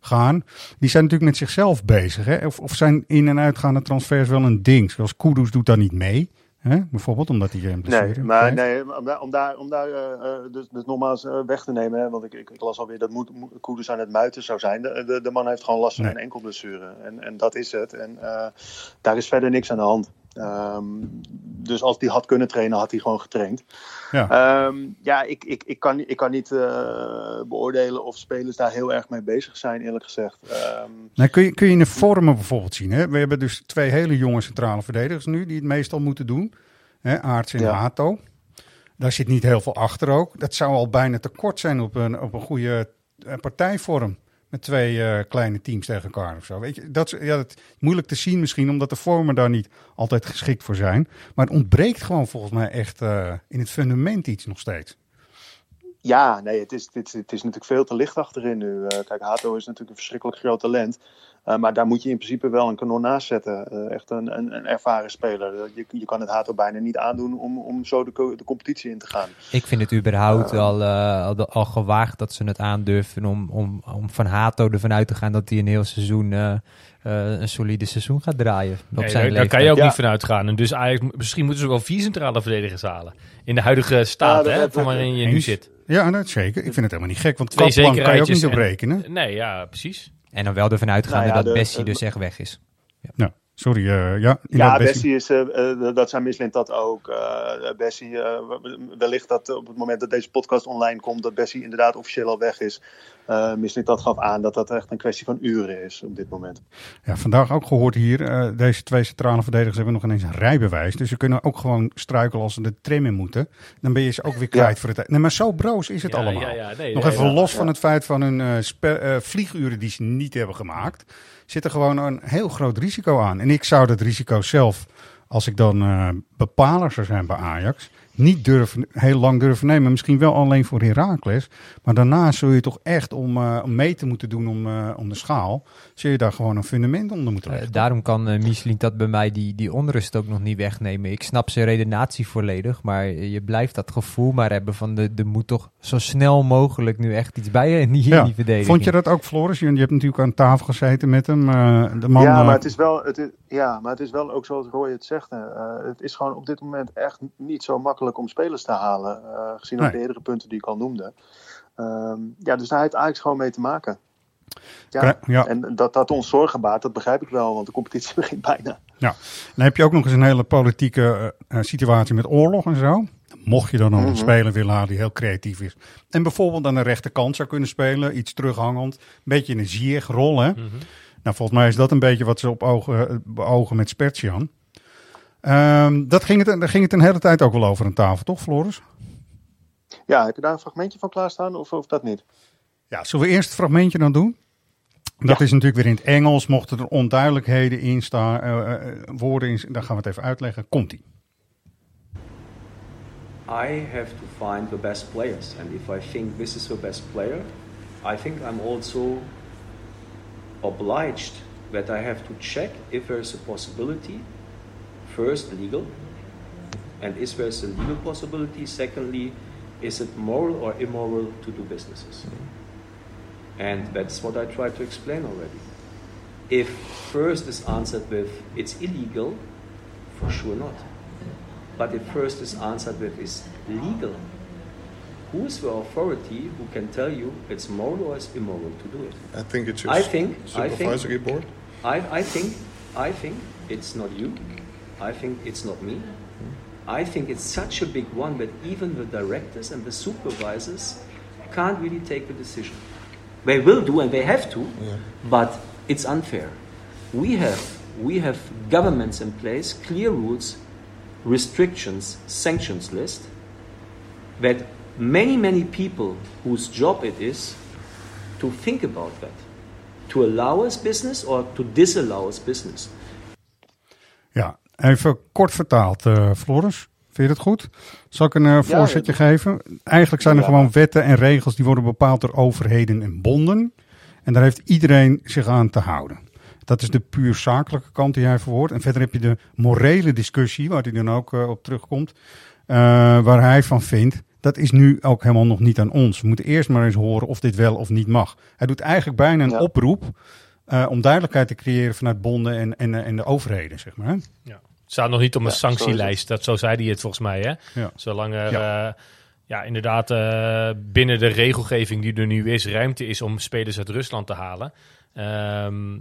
gaan, die zijn natuurlijk met zichzelf bezig. Hè? Of, of zijn in- en uitgaande transfers wel een ding? Zoals Kudus doet dat niet mee, hè? bijvoorbeeld, omdat hij een blessure Nee, maar nee, om daar, om daar, eh, eh, dus, dus nogmaals eh, weg te nemen, hè, want ik, ik, ik las alweer dat Mo- Mo- Kudus aan het muiten zou zijn. De, de, de man heeft gewoon last van Nee. een enkelblessure en, en dat is het. En daar is verder niks aan de hand. Ehm, dus als hij had kunnen trainen, had hij gewoon getraind. Ja. Ehm, ja, ik, ik, ik, kan, niet- ik kan niet eh, beoordelen of spelers daar heel erg mee bezig zijn, eerlijk gezegd. Ehm, Nou, kun, je, kun je in de vormen bijvoorbeeld zien. Hè? We hebben dus twee hele jonge centrale verdedigers nu, die het meestal moeten doen. Hè? Aarts en Ja. Hato. Daar zit niet heel veel achter ook. Dat zou al bijna tekort zijn op een, op een goede eh, partijvorm. Met twee eh, kleine teams tegen elkaar of zo. Weet je, dat, ja, dat is moeilijk te zien misschien, omdat de vormen daar niet altijd geschikt voor zijn. Maar het ontbreekt gewoon volgens mij echt eh, in het fundament iets nog steeds. Ja, nee, het is, het, is, het is natuurlijk veel te licht achterin nu. Eh, kijk, Hato is natuurlijk een verschrikkelijk groot talent. Eh, maar daar moet je in principe wel een kanon naast zetten. Eh, echt een, een, een ervaren speler. Je, je kan het Hato bijna niet aandoen om, om zo de, co- de competitie in te gaan. Ik vind het überhaupt al, eh, al, al gewaagd dat ze het aandurven om, om, om van Hato ervan uit te gaan dat hij een heel seizoen een solide seizoen gaat draaien. Op Nee, zijn daar, daar kan je ook Ja. niet van uitgaan. En dus Ajax, misschien moeten ze wel vier centrale verdedigers halen. In de huidige staat, hè, van waarin je nu zit. Ja, dat zeker. Ik vind het helemaal niet gek, want Twee Kaplan kan je ook niet op en- rekenen. Nee, ja, precies. En dan wel ervan uitgaande Nou ja, dat de- Bessie de- dus echt weg is. Nou, sorry. eh, ja, Ja, inderdaad, Bessie. Is, eh, eh, dat zijn Mislint dat ook. Eh Bessie, eh, wellicht dat op het moment dat deze podcast online komt, dat Bessie inderdaad officieel al weg is. Eh Mislint dat gaf aan dat dat echt een kwestie van uren is op dit moment. Ja, vandaag ook gehoord hier. eh, deze twee centrale verdedigers hebben nog ineens een rijbewijs. Dus ze kunnen ook gewoon struikelen als ze de tram in moeten. Dan ben je ze ook weer kwijt voor het. Nee, maar zo broos is het Ja, allemaal. ja, ja, nee, nog nee, even ja, los ja. van het feit van hun eh, spe- eh, vlieguren die ze niet hebben gemaakt. Zit er gewoon een heel groot risico aan. En ik zou dat risico zelf, als ik dan eh bepaler zou zijn bij Ajax, niet durven, heel lang durven nemen. Misschien wel alleen voor Heracles. Maar daarna zul je toch echt om, eh, om mee te moeten doen om, eh, om de schaal. Zul je daar gewoon een fundament onder moeten Eh, leggen. daarom kan eh Michelin dat bij mij die, die onrust ook nog niet wegnemen. Ik snap zijn redenatie volledig, maar je blijft dat gevoel maar hebben van de, er moet toch zo snel mogelijk nu echt iets bij je in die, in die verdediging. Vond je dat ook, Floris? Je, je hebt natuurlijk aan tafel gezeten met hem. eh, de man, ja, eh, maar het is wel, het is, ja, maar het is wel ook zoals Roy het zegt. eh, het is gewoon op dit moment echt niet zo makkelijk om spelers te halen. eh, gezien ook Nee. de eerdere punten die ik al noemde. Ehm, ja, dus daar heeft Ajax gewoon mee te maken. Ja, ja. En dat dat ons zorgen baart, dat begrijp ik wel, want de competitie [LAUGHS] begint bijna. Dan heb je ook nog eens een hele politieke eh, eh, situatie met oorlog en zo. Mocht je dan nog een Mhm. speler willen halen die heel creatief is. En bijvoorbeeld aan de rechterkant zou kunnen spelen. Iets terughangend. Een beetje in een Ziyech-rol. Hè? Mhm. Nou, volgens mij is dat een beetje wat ze op ogen, beogen met Spertjan. Ehm, dat ging het, daar ging het een hele tijd ook wel over aan tafel, toch Floris? Ja, heb je daar een fragmentje van klaarstaan of, of dat niet? Ja, zullen we eerst het fragmentje dan doen? Dat is natuurlijk weer in het Engels. Mochten er onduidelijkheden in staan, eh, eh, woorden in, dan gaan we het even uitleggen. Komt-ie. I have to find the best players, and if I think this is the best player, I think I'm also obliged that I have to check if there's a possibility. First, legal, and is there a legal possibility? Secondly, is it moral or immoral to do businesses? And that's what I tried to explain already. If first is answered with it's illegal, for sure not. But if first is answered with is legal, who is the authority who can tell you it's moral or it's immoral to do it? I think it's your I think- I think- supervisory board. I, I think I think it's not you. I think it's not me. I think it's such a big one that even the directors and the supervisors can't really take the decision. They will do and they have to, Yeah. but it's unfair. We have we have governments in place, clear rules, restrictions, sanctions list, that many, many people whose job it is to think about that, to allow us business or to disallow us business. Even kort vertaald, eh, Floris. Vind je het goed? Zal ik een eh, voorzetje geven? Eigenlijk zijn er Ja. gewoon wetten en regels die worden bepaald door overheden en bonden. En daar heeft iedereen zich aan te houden. Dat is de puur zakelijke kant die hij verwoordt. En verder heb je de morele discussie, waar hij dan ook eh, op terugkomt. waar hij van vindt, dat is nu ook helemaal nog niet aan ons. We moeten eerst maar eens horen of dit wel of niet mag. Hij doet eigenlijk bijna een Ja. oproep eh, om duidelijkheid te creëren vanuit bonden en, en, eh, en de overheden, zeg maar. hè? Het staat nog niet op een Ja, sanctielijst. Dat, zo zei hij het volgens mij. Hè? Ja. Zolang er Ja. ja. ja, inderdaad eh, binnen de regelgeving die er nu is, ruimte is om spelers uit Rusland te halen. Ehm,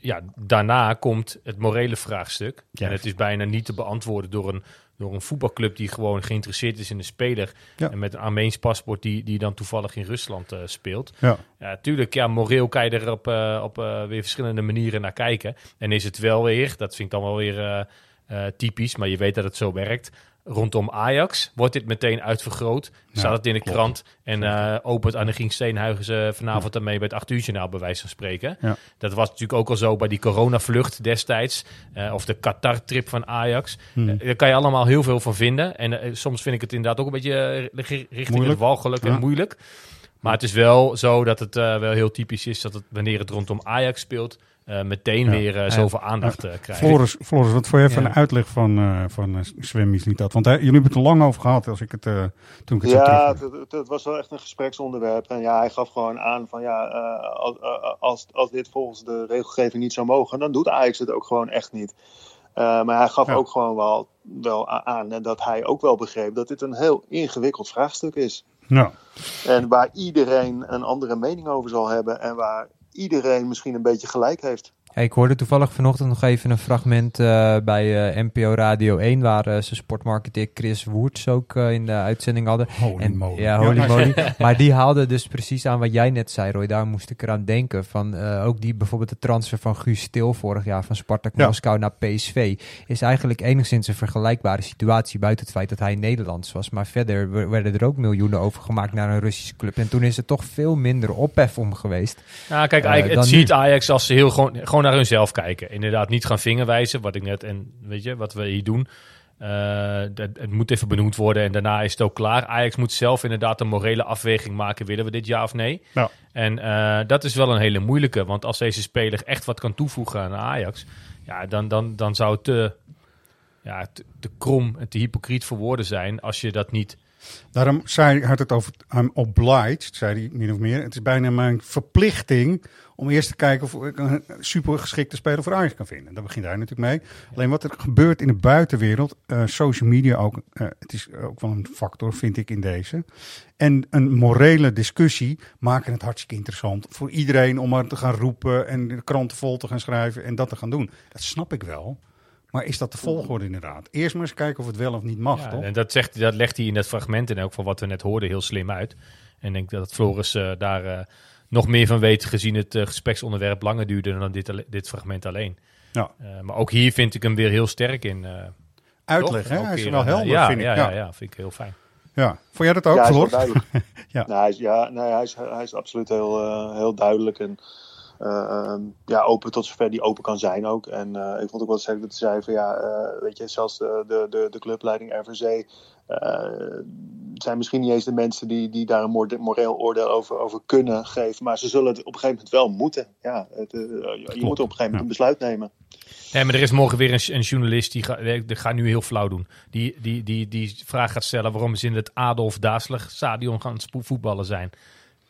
ja, daarna komt het morele vraagstuk. Ja. En het is bijna niet te beantwoorden door een, door een voetbalclub die gewoon geïnteresseerd is in de speler. Ja. En met een Armeens paspoort die, die dan toevallig in Rusland eh, speelt. Ja. Ja, tuurlijk, ja, moreel kan je er op, eh, op eh, weer verschillende manieren naar kijken. En is het wel weer, dat vind ik dan wel weer typisch, maar je weet dat het zo werkt. Rondom Ajax wordt dit meteen uitvergroot. Staat het in de klopt. krant en eh, opent Annegien Steenhuizen ze vanavond daarmee bij het 8 uur journaal bij wijze van spreken. Ja. Dat was natuurlijk ook al zo bij die coronavlucht destijds. eh, of de Qatar-trip van Ajax. Hmm. Eh, daar kan je allemaal heel veel van vinden. En soms vind ik het inderdaad ook een beetje ri- richting Moeilijk. het walgelijk en Ja. moeilijk. Maar het is wel zo dat het wel heel typisch is dat het wanneer het rondom Ajax speelt, eh, meteen Ja. weer eh, zoveel aandacht eh, krijgt. Floris, Floris, wat voor je even Ja. een uitleg van, eh van eh, Sven Misliet dat? Want jullie hebben het er lang over gehad als ik het, eh, toen ik het Ja, het, was wel echt een gespreksonderwerp. En ja, hij gaf gewoon aan van ja, eh, als, als, als dit volgens de regelgeving niet zou mogen, dan doet Ajax het ook gewoon echt niet. Eh, maar hij gaf Ja. ook gewoon wel, wel aan en dat hij ook wel begreep dat dit een heel ingewikkeld vraagstuk is. Nou, En waar iedereen een andere mening over zal hebben en waar iedereen misschien een beetje gelijk heeft. Hey, ik hoorde toevallig vanochtend nog even een fragment eh, bij eh, NPO Radio 1, waar eh, zijn sportmarketeer Chris Woerts ook in de uitzending hadden. holy En, moly. Ja, holy Ja, moly. [LAUGHS] maar die haalde dus precies aan wat jij net zei, Roy. Daar moest ik eraan denken. Van, eh, ook die bijvoorbeeld de transfer van Guus Stil vorig jaar van Spartak Ja. Moskou naar PSV. Is eigenlijk enigszins een vergelijkbare situatie. Buiten het feit dat hij Nederlands was. Maar verder we- werden er ook miljoenen over gemaakt naar een Russische club. En toen is er toch veel minder ophef om geweest. Nou, kijk, eigenlijk, het nu. ziet Ajax als ze heel gewoon, gewoon naar hunzelf kijken. Inderdaad, niet gaan vingerwijzen, wat ik net en weet je, wat we hier doen. Eh, dat, het moet even benoemd worden en daarna is het ook klaar. Ajax moet zelf inderdaad een morele afweging maken. Willen we dit ja of nee? Ja. En eh, dat is wel een hele moeilijke. Want als deze speler echt wat kan toevoegen aan Ajax, ja, dan, dan, dan zou het te, ja, te, te krom en te hypocriet voor woorden zijn als je dat niet. Daarom zei had het over I'm obliged, zei hij min of meer. Het is bijna mijn verplichting om eerst te kijken of ik een super geschikte speler voor Ajax kan vinden. Daar begint hij natuurlijk mee. Alleen wat er gebeurt in de buitenwereld, eh, social media ook, eh, het is ook wel een factor, vind ik, in deze. En een morele discussie maken het hartstikke interessant voor iedereen om maar te gaan roepen en de kranten vol te gaan schrijven en dat te gaan doen. Dat snap ik wel. Maar is dat de volgorde inderdaad? Eerst maar eens kijken of het wel of niet mag, Ja, toch? en dat, zegt, dat legt hij in dat fragment en ook van wat we net hoorden heel slim uit. En ik denk dat Floris eh, daar eh, nog meer van weet, gezien het eh, gespreksonderwerp langer duurde dan dit, dit fragment alleen. Ja. Eh, maar ook hier vind ik hem weer heel sterk in. eh, Uitleg, hè? Hij is wel helder, ja, vind ik. Ja, Ja, ja, vind ik heel fijn. Ja. Vond jij dat ook, ja, hij is wel Floor? duidelijk. [LAUGHS] Ja. Nee, hij is, ja, nee, hij is, hij is absoluut heel, heel duidelijk en eh, ehm, ja, open tot zover die open kan zijn ook. En eh, ik vond ook wel sterk dat hij zei van ja, eh, weet je, zelfs de, de, de, de clubleiding RVC zijn misschien niet eens de mensen die, die daar een moreel oordeel over, over kunnen geven. Maar ze zullen het op een gegeven moment wel moeten. Ja, het, je moet op een gegeven moment Ja. een besluit nemen. Nee, maar er is morgen weer een, een journalist die, ga, die gaat nu heel flauw doen. Die, die, die, die vraag gaat stellen waarom ze in het Adolf Daasler stadion gaan voetballen zijn.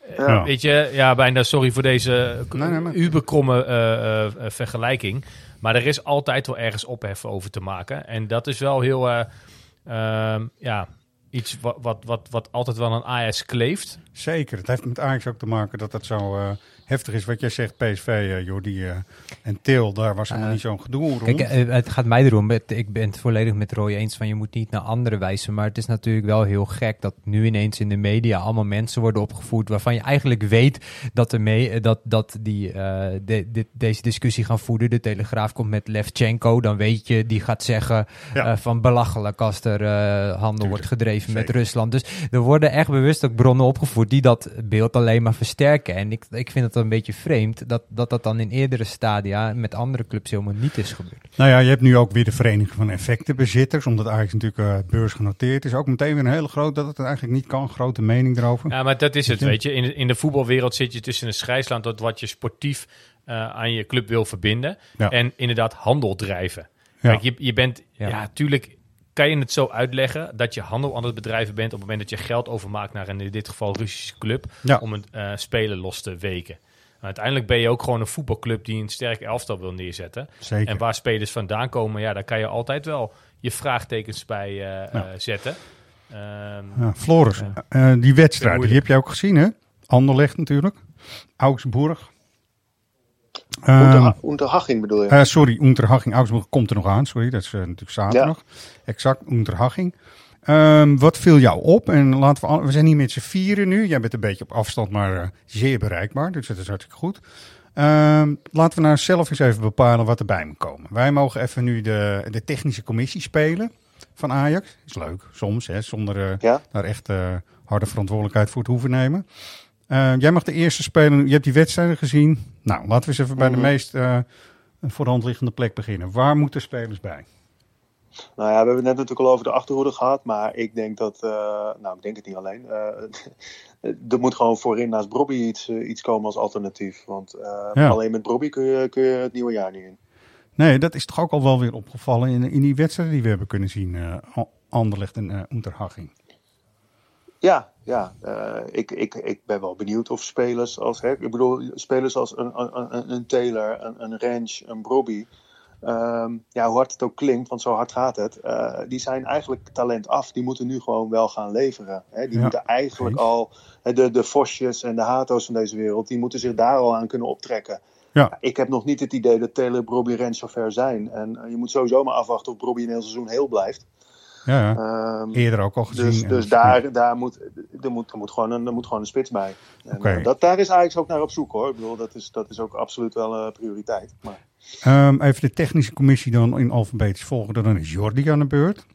Eh, Ja. Weet je, ja, bijna sorry voor deze Nee, nee, maar- uberkromme eh, eh, eh, vergelijking. Maar er is altijd wel ergens ophef over te maken. En dat is wel heel, eh, ehm, ja, iets wat, wat, wat, wat altijd wel aan Ajax kleeft. Zeker. Het heeft met Ajax ook te maken dat dat zo eh, heftig is. Wat jij zegt, PSV, eh Jordi eh, en Til, daar was helemaal Eh, niet zo'n gedoe rond. Kijk, het gaat mij erom. Ik ben het volledig met Roy eens van je moet niet naar anderen wijzen. Maar het is natuurlijk wel heel gek dat nu ineens in de media allemaal mensen worden opgevoerd waarvan je eigenlijk weet dat, er mee, dat, dat die de, de- deze discussie gaan voeden. De Telegraaf komt met Levchenko. Dan weet je, die gaat zeggen Ja. van belachelijk als er handel wordt gedreven met. Rusland. Dus er worden echt bewust ook bronnen opgevoerd die dat beeld alleen maar versterken. En ik, ik vind het een beetje vreemd dat, dat dat dan in eerdere stadia met andere clubs helemaal niet is gebeurd. Nou ja, je hebt nu ook weer de Vereniging van Effectenbezitters, omdat Ajax natuurlijk eh, beursgenoteerd is. Ook meteen weer een hele grote, dat het eigenlijk niet kan, grote mening erover. Ja, maar dat is het, weet je. In de, in de voetbalwereld zit je tussen een scheidsland tot wat je sportief eh, aan je club wil verbinden. Ja. En inderdaad handel drijven. Ja. Kijk, je, je bent, Ja. ja, tuurlijk kan je het zo uitleggen dat je handel aan het bedrijven bent op het moment dat je geld overmaakt naar een, in dit geval Russische club, Ja. om een eh speler los te weken. Maar uiteindelijk ben je ook gewoon een voetbalclub die een sterk elftal wil neerzetten. Zeker. En waar spelers vandaan komen, ja, daar kan je altijd wel je vraagtekens bij eh, Ja. eh, zetten. Ehm, Ja, Floris, Ja. eh, die wedstrijd, die heb je ook gezien hè? Anderlecht natuurlijk. Augsburg. Ehm, Unterhaching bedoel je? eh, sorry, Unterhaching. Augsburg komt er nog aan. Sorry, dat is natuurlijk zaterdag. Exact, Unterhaching. Ehm, wat viel jou op? En laten we, al- we zijn hier met z'n vieren nu. Jij bent een beetje op afstand, maar eh, zeer bereikbaar. Dus dat is hartstikke goed. Ehm, laten we nou zelf eens even bepalen wat erbij moet komen. Wij mogen even nu de, de technische commissie spelen van Ajax. Is leuk, soms, hè, zonder eh, Ja? daar echt eh, harde verantwoordelijkheid voor te hoeven nemen. Eh, jij mag de eerste spelen. Je hebt die wedstrijden gezien. Nou, laten we eens even bij de Mhm. meest voor de hand liggende plek beginnen. Waar moeten spelers bij? Nou ja, we hebben het net natuurlijk al over de achterhoede gehad. Maar ik denk dat, eh, nou ik denk het niet alleen. eh, [LAUGHS] er moet gewoon voorin naast Brobby iets, eh, iets komen als alternatief. Want Ja. alleen met Brobby kun je, kun je het nieuwe jaar niet in. Nee, dat is toch ook al wel weer opgevallen in, in die wedstrijden die we hebben kunnen zien. An- Anderlecht en Unterhaching. Ja, ja. ik, ik, ik ben wel benieuwd of spelers als, hè, ik bedoel, spelers als een, een, een- een Taylor, een, een Ranch, een Brobby. Ehm, ja, hoe hard het ook klinkt, want zo hard gaat het. eh, die zijn eigenlijk talent af. Die moeten nu gewoon wel gaan leveren. Hè. Die Ja, moeten eigenlijk eens. al, de, de Vosjes en de Hato's van deze wereld, die moeten zich daar al aan kunnen optrekken. Ja. Ik heb nog niet het idee dat Taylor, Brobby, Ranch zover zijn. En eh, je moet sowieso maar afwachten of Brobby een heel seizoen heel blijft. Ja, ja. Ehm, eerder ook al gezien. dus, dus daar, daar moet, er, moet, er, moet gewoon een, er moet gewoon een spits bij. En, eh, dat, daar is Ajax ook naar op zoek hoor. Ik bedoel, dat is, dat is ook absoluut wel een prioriteit. Maar, Ehm, even de technische commissie dan in alfabetische volgorde. Dan is Jordi aan de beurt.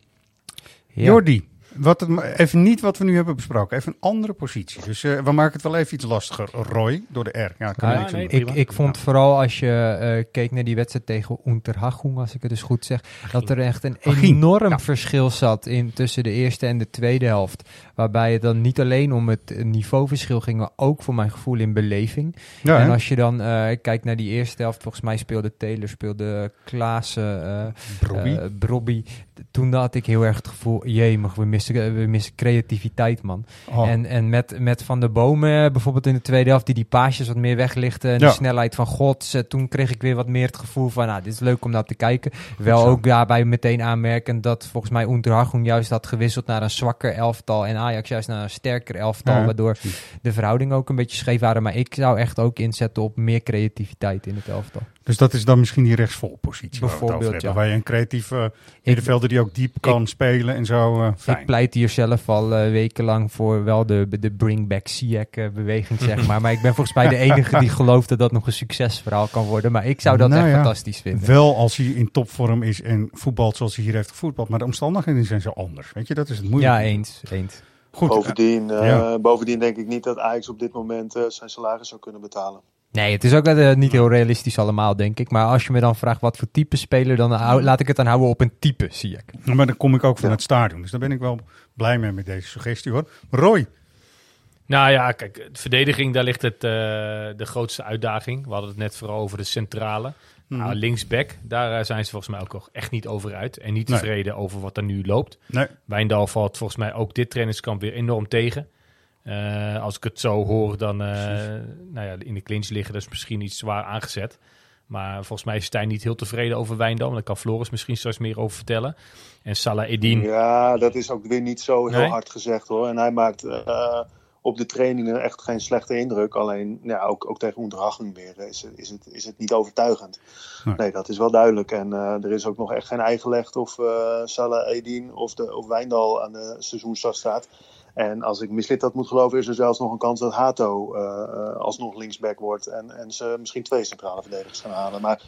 Ja. Jordi, wat het, even niet wat we nu hebben besproken. Even een andere positie. Dus eh, we maken het wel even iets lastiger. Roy, door de R. Ja, kan Ja, niks aan nee, doen. Ik, ik vond vooral als je eh, keek naar die wedstrijd tegen Unterhaching, als ik het dus goed zeg, dat er echt een enorm verschil zat in, tussen de eerste en de tweede helft. Waarbij het dan niet alleen om het niveauverschil ging, maar ook voor mijn gevoel in beleving. Ja, en als je dan eh, kijkt naar die eerste helft, volgens mij speelde Taylor, speelde Klaassen, Brobby. Brobby. Toen had ik heel erg het gevoel, jee, we missen, we missen creativiteit, man. Oh, En, en met, met Van der Bomen bijvoorbeeld in de tweede helft, die die paasjes wat meer weglichten. En Ja. de snelheid van Gods. eh, toen kreeg ik weer wat meer het gevoel van, nou, dit is leuk om naar te kijken. Wel ook daarbij meteen aanmerken dat volgens mij Unterhaching juist had gewisseld naar een zwakker elftal. En Ajax juist naar een sterker elftal. Ja, waardoor precies. de verhoudingen ook een beetje scheef waren. Maar ik zou echt ook inzetten op meer creativiteit in het elftal. Dus dat is dan misschien die rechtsvolpositie waar Bijvoorbeeld, hebben. ja. Waar je een creatieve middenvelder die ook diep kan spelen en zo. eh fijn. Ik pleit hier zelf al eh, wekenlang voor wel de, de bring back Ziyech beweging, zeg maar. Maar ik ben volgens mij de [LAUGHS] enige die gelooft dat dat nog een succesverhaal kan worden. Maar ik zou dat Nou echt ja, fantastisch vinden. Wel als hij in topvorm is en voetbalt zoals hij hier heeft gevoetbald. Maar de omstandigheden zijn zo anders. Weet je, dat is het moeilijke. Ja, eens. eens. Goed. bovendien, eh, ja. bovendien denk ik niet dat Ajax op dit moment eh, zijn salaris zou kunnen betalen. Nee, het is ook eh, niet heel realistisch allemaal, denk ik. Maar als je me dan vraagt wat voor type speler, dan hou- laat ik het dan houden op een type, zie ik. eh, maar dan kom ik ook van Ja. het stadion. Dus daar ben ik wel blij mee met deze suggestie hoor. Roy. Nou ja, kijk, de verdediging, daar ligt het, eh, de grootste uitdaging. We hadden het net vooral over de centrale. Mhm. Nou, linksback, daar eh, zijn ze volgens mij ook nog echt niet over uit. En niet Nee. tevreden over wat er nu loopt. Nee. Wijndal valt volgens mij ook dit trainingskamp weer enorm tegen. Eh, als ik het zo hoor, dan eh, nou ja, in de clinch liggen, dat is misschien iets zwaar aangezet. Maar volgens mij is Stijn niet heel tevreden over Wijndal. Daar kan Floris misschien straks meer over vertellen. En Salah Edin. Ja, dat is ook weer niet zo heel Nee? hard gezegd hoor. En hij maakt eh, op de trainingen echt geen slechte indruk. Alleen ja, ook, ook tegen Onderhaching weer is, het- is, het, is het niet overtuigend. Nee. Nee, dat is wel duidelijk. En eh, er is ook nog echt geen eigenlegd of eh Salah Edin of, de, of Wijndal aan de seizoenstart staat. En als ik mislit dat moet geloven, is er zelfs nog een kans dat Hato eh, eh, alsnog linksback wordt. En, en ze misschien twee centrale verdedigers gaan halen. Maar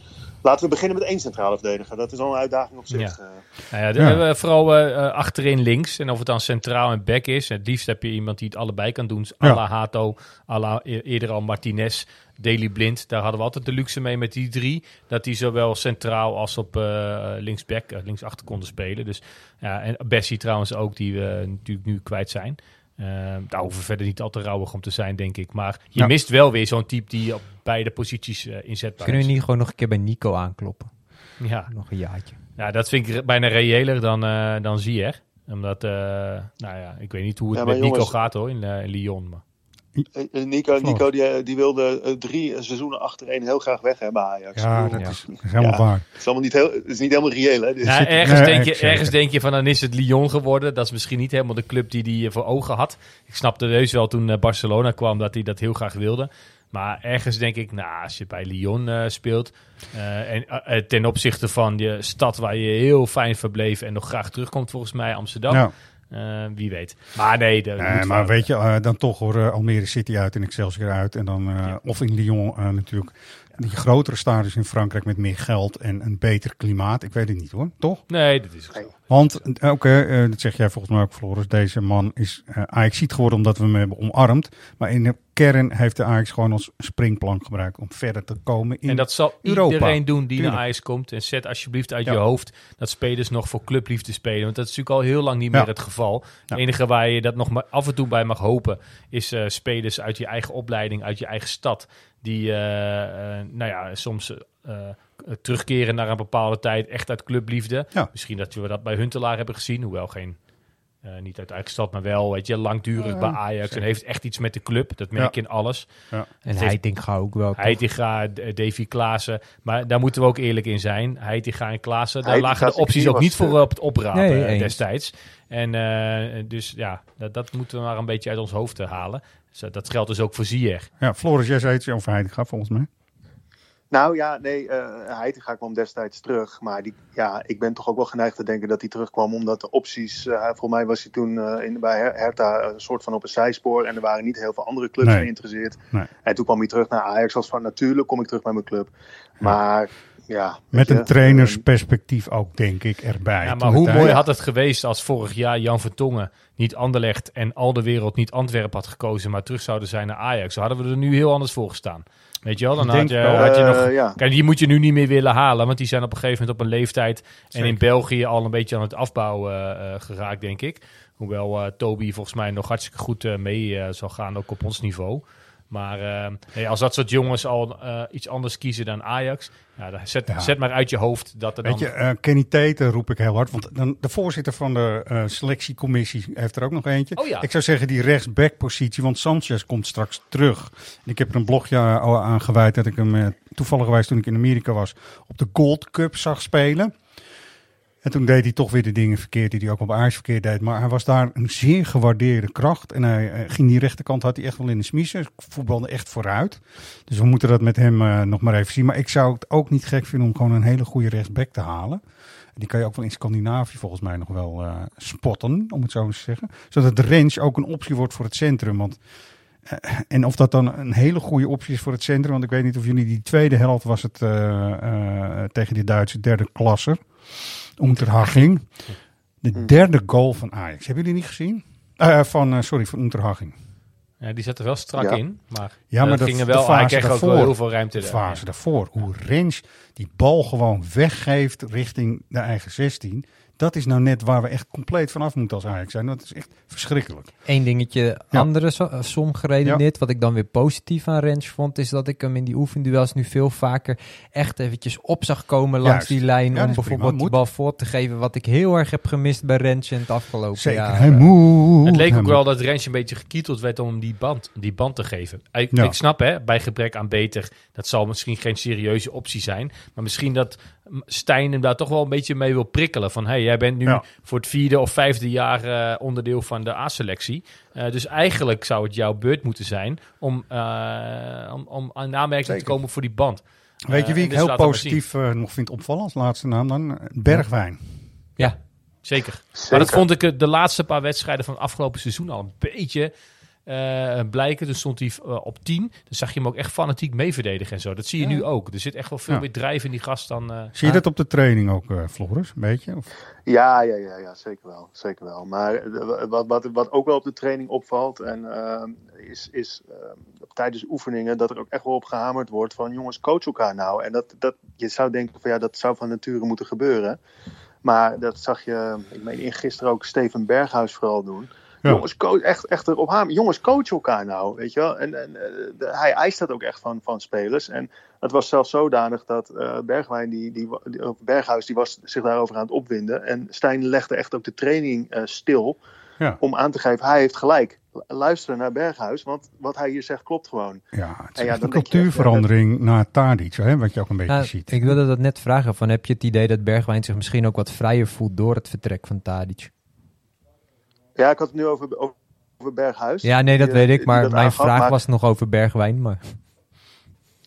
laten we beginnen met één centrale verdediger. Dat is al een uitdaging op zich. Ja. eh. Nou ja, eh, vooral achterin links. En of het dan centraal en back is. Het liefst heb je iemand die het allebei kan doen. Ja. à la Hato, à la e- eerder al Martinez, Daily Blind. Daar hadden we altijd de luxe mee met die drie. Dat die zowel centraal als op eh, linksback, eh, linksachter konden spelen. Dus ja, en Bessie trouwens ook, die we natuurlijk nu kwijt zijn. Eh, daar hoeven we verder niet al te rouwig om te zijn, denk ik. Maar je Ja. mist wel weer zo'n type die op beide posities eh, inzetbaar Kunnen we niet gewoon nog een keer bij Nico aankloppen? Ja. Nog een jaartje. Ja, dat vind ik bijna reëler dan, eh dan Zier. Omdat, eh, nou ja, ik weet niet hoe het Ja, met Nico gaat hoor, in, eh, in Lyon. Maar. Eh, eh, Nico, Nico die, die wilde eh, drie seizoenen achtereen heel graag weg hebben Ajax. Ja, bedoel, dat is, dat is helemaal Ja. waar. Het is allemaal niet, heel, het is niet helemaal reëel. Hè? Ja, zit- ergens, nee, denk je, ergens denk je van dan is het Lyon geworden. Dat is misschien niet helemaal de club die hij voor ogen had. Ik snapte heus wel toen eh, Barcelona kwam dat hij dat heel graag wilde. Maar ergens denk ik, nou, als je bij Lyon eh, speelt. eh, en eh, eh, ten opzichte van je stad waar je heel fijn verbleef en nog graag terugkomt, volgens mij Amsterdam. Ja. Eh, wie weet. Maar nee, de, Nee, maar weet je, eh, dan toch hoor eh, Almere City uit en Excelsior uit. En dan, eh, Of in Lyon eh, natuurlijk. Die grotere stadions in Frankrijk met meer geld en een beter klimaat. Ik weet het niet hoor, toch? Nee, dat is ook zo. Want, oké, eh, dat zeg jij volgens mij ook, Floris. Deze man is uh, ajax geworden omdat we hem hebben omarmd. Maar in de kern heeft de Ajax gewoon als springplank gebruikt om verder te komen in En dat zal Europa. iedereen doen die Tuurlijk. naar Ajax komt. En zet alsjeblieft uit Ja. je hoofd dat spelers nog voor clubliefde spelen. Want dat is natuurlijk al heel lang niet meer Ja. het geval. Ja. Het enige waar je dat nog maar af en toe bij mag hopen... is eh, spelers uit je eigen opleiding, uit je eigen stad... die, eh, nou ja, soms... terugkeren naar een bepaalde tijd, echt uit clubliefde. Misschien dat we dat bij Huntelaar hebben gezien, hoewel geen, eh, niet uit eigen stad, maar wel, weet je, langdurig Ja, bij Ajax. En heeft echt iets met de club, dat merk je in alles. En Het hij heeft- denkt ga ook wel. Heitinga, D- Davy Klaassen. Maar daar moeten we ook eerlijk in zijn. Heitinga en Klaassen, daar Heitinga lagen de opties ook niet eh, voor op het oprapen Nee, eh, destijds. En eh, dus ja, dat, dat moeten we maar een beetje uit ons hoofd eh, halen. Dus, eh, dat geldt dus ook voor Zier. Ja, Floris, jij zei iets over Heidegger volgens mij. Nou ja, nee, eh Heitinga kwam destijds terug. Maar die, ja, ik ben toch ook wel geneigd te denken dat hij terugkwam. Omdat de opties, eh volgens mij was hij toen eh, in, bij Her- Hertha een soort van op een zijspoor. En er waren niet heel veel andere clubs Nee. geïnteresseerd. Nee. En toen kwam hij terug naar Ajax. Als van natuurlijk kom ik terug bij mijn club. Maar ja. Met je, een trainersperspectief ook, denk ik, erbij. Ja, maar hoe tijd- mooi had het geweest als vorig jaar Jan Vertongen niet Anderlecht en al de wereld niet Antwerpen had gekozen, maar terug zouden zijn naar Ajax. Dan hadden we er nu heel anders voor gestaan. Weet je wel? Dan had je, had je eh, nog ja. Kijk, die moet je nu niet meer willen halen, want die zijn op een gegeven moment op een leeftijd. En in België al een beetje aan het afbouwen eh, eh, geraakt, denk ik. Hoewel eh, Toby volgens mij nog hartstikke goed eh, mee eh, zal gaan, ook op ons niveau. Maar eh, nee, als dat soort jongens al eh, iets anders kiezen dan Ajax, ja, dan zet, Ja. zet maar uit je hoofd dat er Weet dan... je, eh, Kenny Teten roep ik heel hard. Want dan, de voorzitter van de eh, selectiecommissie heeft er ook nog eentje. Oh ja. Ik zou zeggen die rechtsback-positie, want Sanchez komt straks terug. En ik heb er een blogje al aan gewijd dat ik hem toevallig toen ik in Amerika was op de Gold Cup zag spelen. En toen deed hij toch weer de dingen verkeerd die hij ook op Ajax verkeerd deed. Maar hij was daar een zeer gewaardeerde kracht. En hij eh, ging die rechterkant, had hij echt wel in de smiezen. Voetbalde echt vooruit. Dus we moeten dat met hem eh, nog maar even zien. Maar ik zou het ook niet gek vinden om gewoon een hele goede rechtsback te halen. Die kan je ook wel in Scandinavië volgens mij nog wel eh, spotten, om het zo eens te zeggen. Zodat de range ook een optie wordt voor het centrum. Want, en of dat dan een hele goede optie is voor het centrum. Want ik weet niet of jullie die tweede helft was het tegen de Duitse derde klasser. Unterhaching. De derde goal van Ajax. Hebben jullie niet gezien? Eh, van, eh, sorry, van Unterhaching. Ja, die zat er wel strak Ja. in, maar, Ja, maar dat ging er wel. Hij fase kreeg ook daarvoor- wel heel veel ruimte. De daar. fase daarvoor. Hoe Rens die bal gewoon weggeeft richting de eigen 16. Dat is nou net waar we echt compleet vanaf moeten als Ajax zijn. Dat is echt verschrikkelijk. Eén dingetje, Ja. andere eh, som geredeneerd, wat ik dan weer positief aan Rens vond, is dat ik hem in die oefenduels nu veel vaker echt eventjes op zag komen langs Juist. die lijn Ja, om bijvoorbeeld prima, die moet. bal voor te geven, wat ik heel erg heb gemist bij Rens in het afgelopen Zeker. jaar. Hij moet. Het leek hij ook moet. wel dat Rens een beetje gekieteld werd om hem die band, die band te geven. Ik, Ja. ik snap hè, bij gebrek aan beter, dat zal misschien geen serieuze optie zijn. Maar misschien dat Stijn hem daar toch wel een beetje mee wil prikkelen. Van hey, jij bent nu Ja. voor het vierde of vijfde jaar eh, onderdeel van de A-selectie. Eh, dus eigenlijk zou het jouw beurt moeten zijn om, eh, om, om aan aanmerking Zeker. te komen voor die band. Weet je wie ik dus heel maar positief nog vind opvallen als laatste naam dan? Bergwijn. Ja, zeker. Maar Zeker. dat vond ik de laatste paar wedstrijden van het afgelopen seizoen al een beetje eh, blijken. Toen stond hij eh, op 10. Dan zag je hem ook echt fanatiek mee verdedigen en zo. Dat zie je nu ook. Er zit echt wel veel Ja. meer drijf in die gast dan... eh, Zie je dat op de training ook, Floris? Een beetje? Of? Ja, ja, ja, ja zeker wel. Zeker wel. Maar wat, wat, wat ook wel op de training opvalt, en, ehm, is, is ehm, tijdens oefeningen dat er ook echt wel op gehamerd wordt van jongens, coach elkaar nou. En dat, dat, je zou denken van ja, dat zou van nature moeten gebeuren. Maar dat zag je, ik meen in gisteren ook Steven Berghuis vooral doen. Ja. Jongens, coach, echt, echt erop hameren. Jongens, coach elkaar nou, weet je wel. En, en eh, de- hij eist dat ook echt van, van spelers. En het was zelfs zodanig dat eh, Bergwijn, die, die, die- Berghuis, die was zich daarover aan het opwinden. En Stijn legde echt ook de training eh, stil Ja. om aan te geven, hij heeft gelijk. Luisteren naar Berghuis, want wat hij hier zegt klopt gewoon. Ja, het is ja, een echt, cultuurverandering naar Tadic, hè, wat je ook een beetje nou, ziet. ik wilde dat net vragen, van, heb je het idee dat Bergwijn zich misschien ook wat vrijer voelt door het vertrek van Tadic? Ja, ik had het nu over, over, over Berghuis. Ja, nee, dat Die, weet eh, ik, maar mijn vraag maar- was nog over Bergwijn, maar...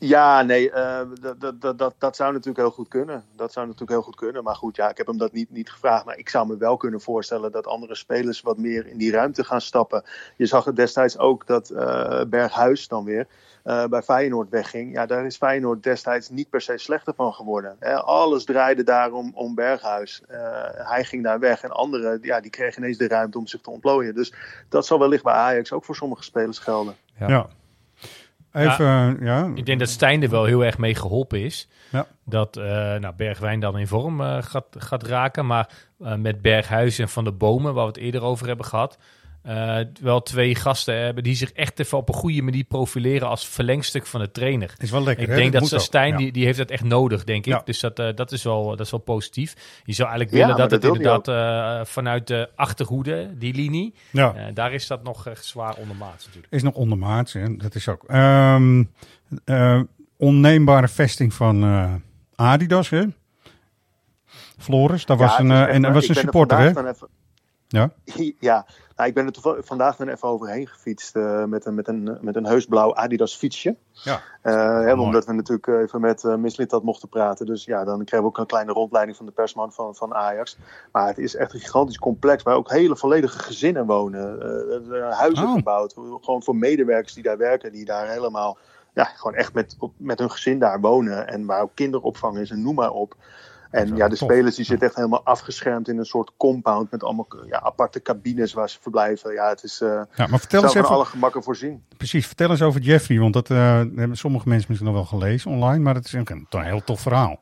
Ja, nee, eh, dat, dat, dat, dat, zou natuurlijk heel goed kunnen. Dat zou natuurlijk heel goed kunnen. Maar goed, ja, ik heb hem dat niet, niet gevraagd. Maar ik zou me wel kunnen voorstellen dat andere spelers wat meer in die ruimte gaan stappen. Je zag het destijds ook dat eh, Berghuis dan weer eh, bij Feyenoord wegging. Ja, daar is Feyenoord destijds niet per se slechter van geworden. Hè. Alles draaide daarom om Berghuis. Eh, hij ging daar weg en anderen ja, die kregen ineens de ruimte om zich te ontplooien. Dus dat zal wellicht bij Ajax ook voor sommige spelers gelden. Ja. Ja. Even, ja. ja. Ik denk dat Stijn er wel heel erg mee geholpen is. Ja. Dat eh, nou, Bergwijn dan in vorm eh, gaat, gaat raken. Maar eh, met Berghuis en Van de Bomen, waar we het eerder over hebben gehad. Eh, wel twee gasten hebben die zich echt even op een goede manier profileren als verlengstuk van de trainer. Is wel lekker, Ik hè? denk dat ook. Stijn, Ja. die, die heeft dat echt nodig, denk ik. Ja. Dus dat, eh, dat, is wel, dat is wel positief. Je zou eigenlijk Ja, willen dat, dat het inderdaad eh, vanuit de achterhoede, die linie, Ja. eh, daar is dat nog zwaar ondermaats natuurlijk. Is nog ondermaats, hè? dat is ook. Ehm eh, onneembare vesting van eh, Adidas, hè? Floris, dat was een, en dat was een er supporter, hè? Ja. [LAUGHS] Ja, nou, ik ben er vandaag dan even overheen gefietst eh, met, een, met, een, met een heus blauw Adidas fietsje. Ja. Eh, hè, omdat we natuurlijk even met uh, Mislintat mochten praten. Dus ja, dan kregen we ook een kleine rondleiding van de persman van, van Ajax. Maar het is echt een gigantisch complex waar ook hele volledige gezinnen wonen. Huizen Oh. gebouwd, gewoon voor medewerkers die daar werken, die daar helemaal... Ja, gewoon echt met, met hun gezin daar wonen. En waar ook kinderopvang is en noem maar op. En ja, de tof. spelers die zitten echt helemaal afgeschermd in een soort compound met allemaal ja, aparte cabines waar ze verblijven. Ja, het is uh, Ja, maar vertel eens van even, alle gemakken voorzien. precies, vertel eens over Jeffrey, want dat eh, hebben sommige mensen misschien nog wel gelezen online, maar het is een, een heel tof verhaal.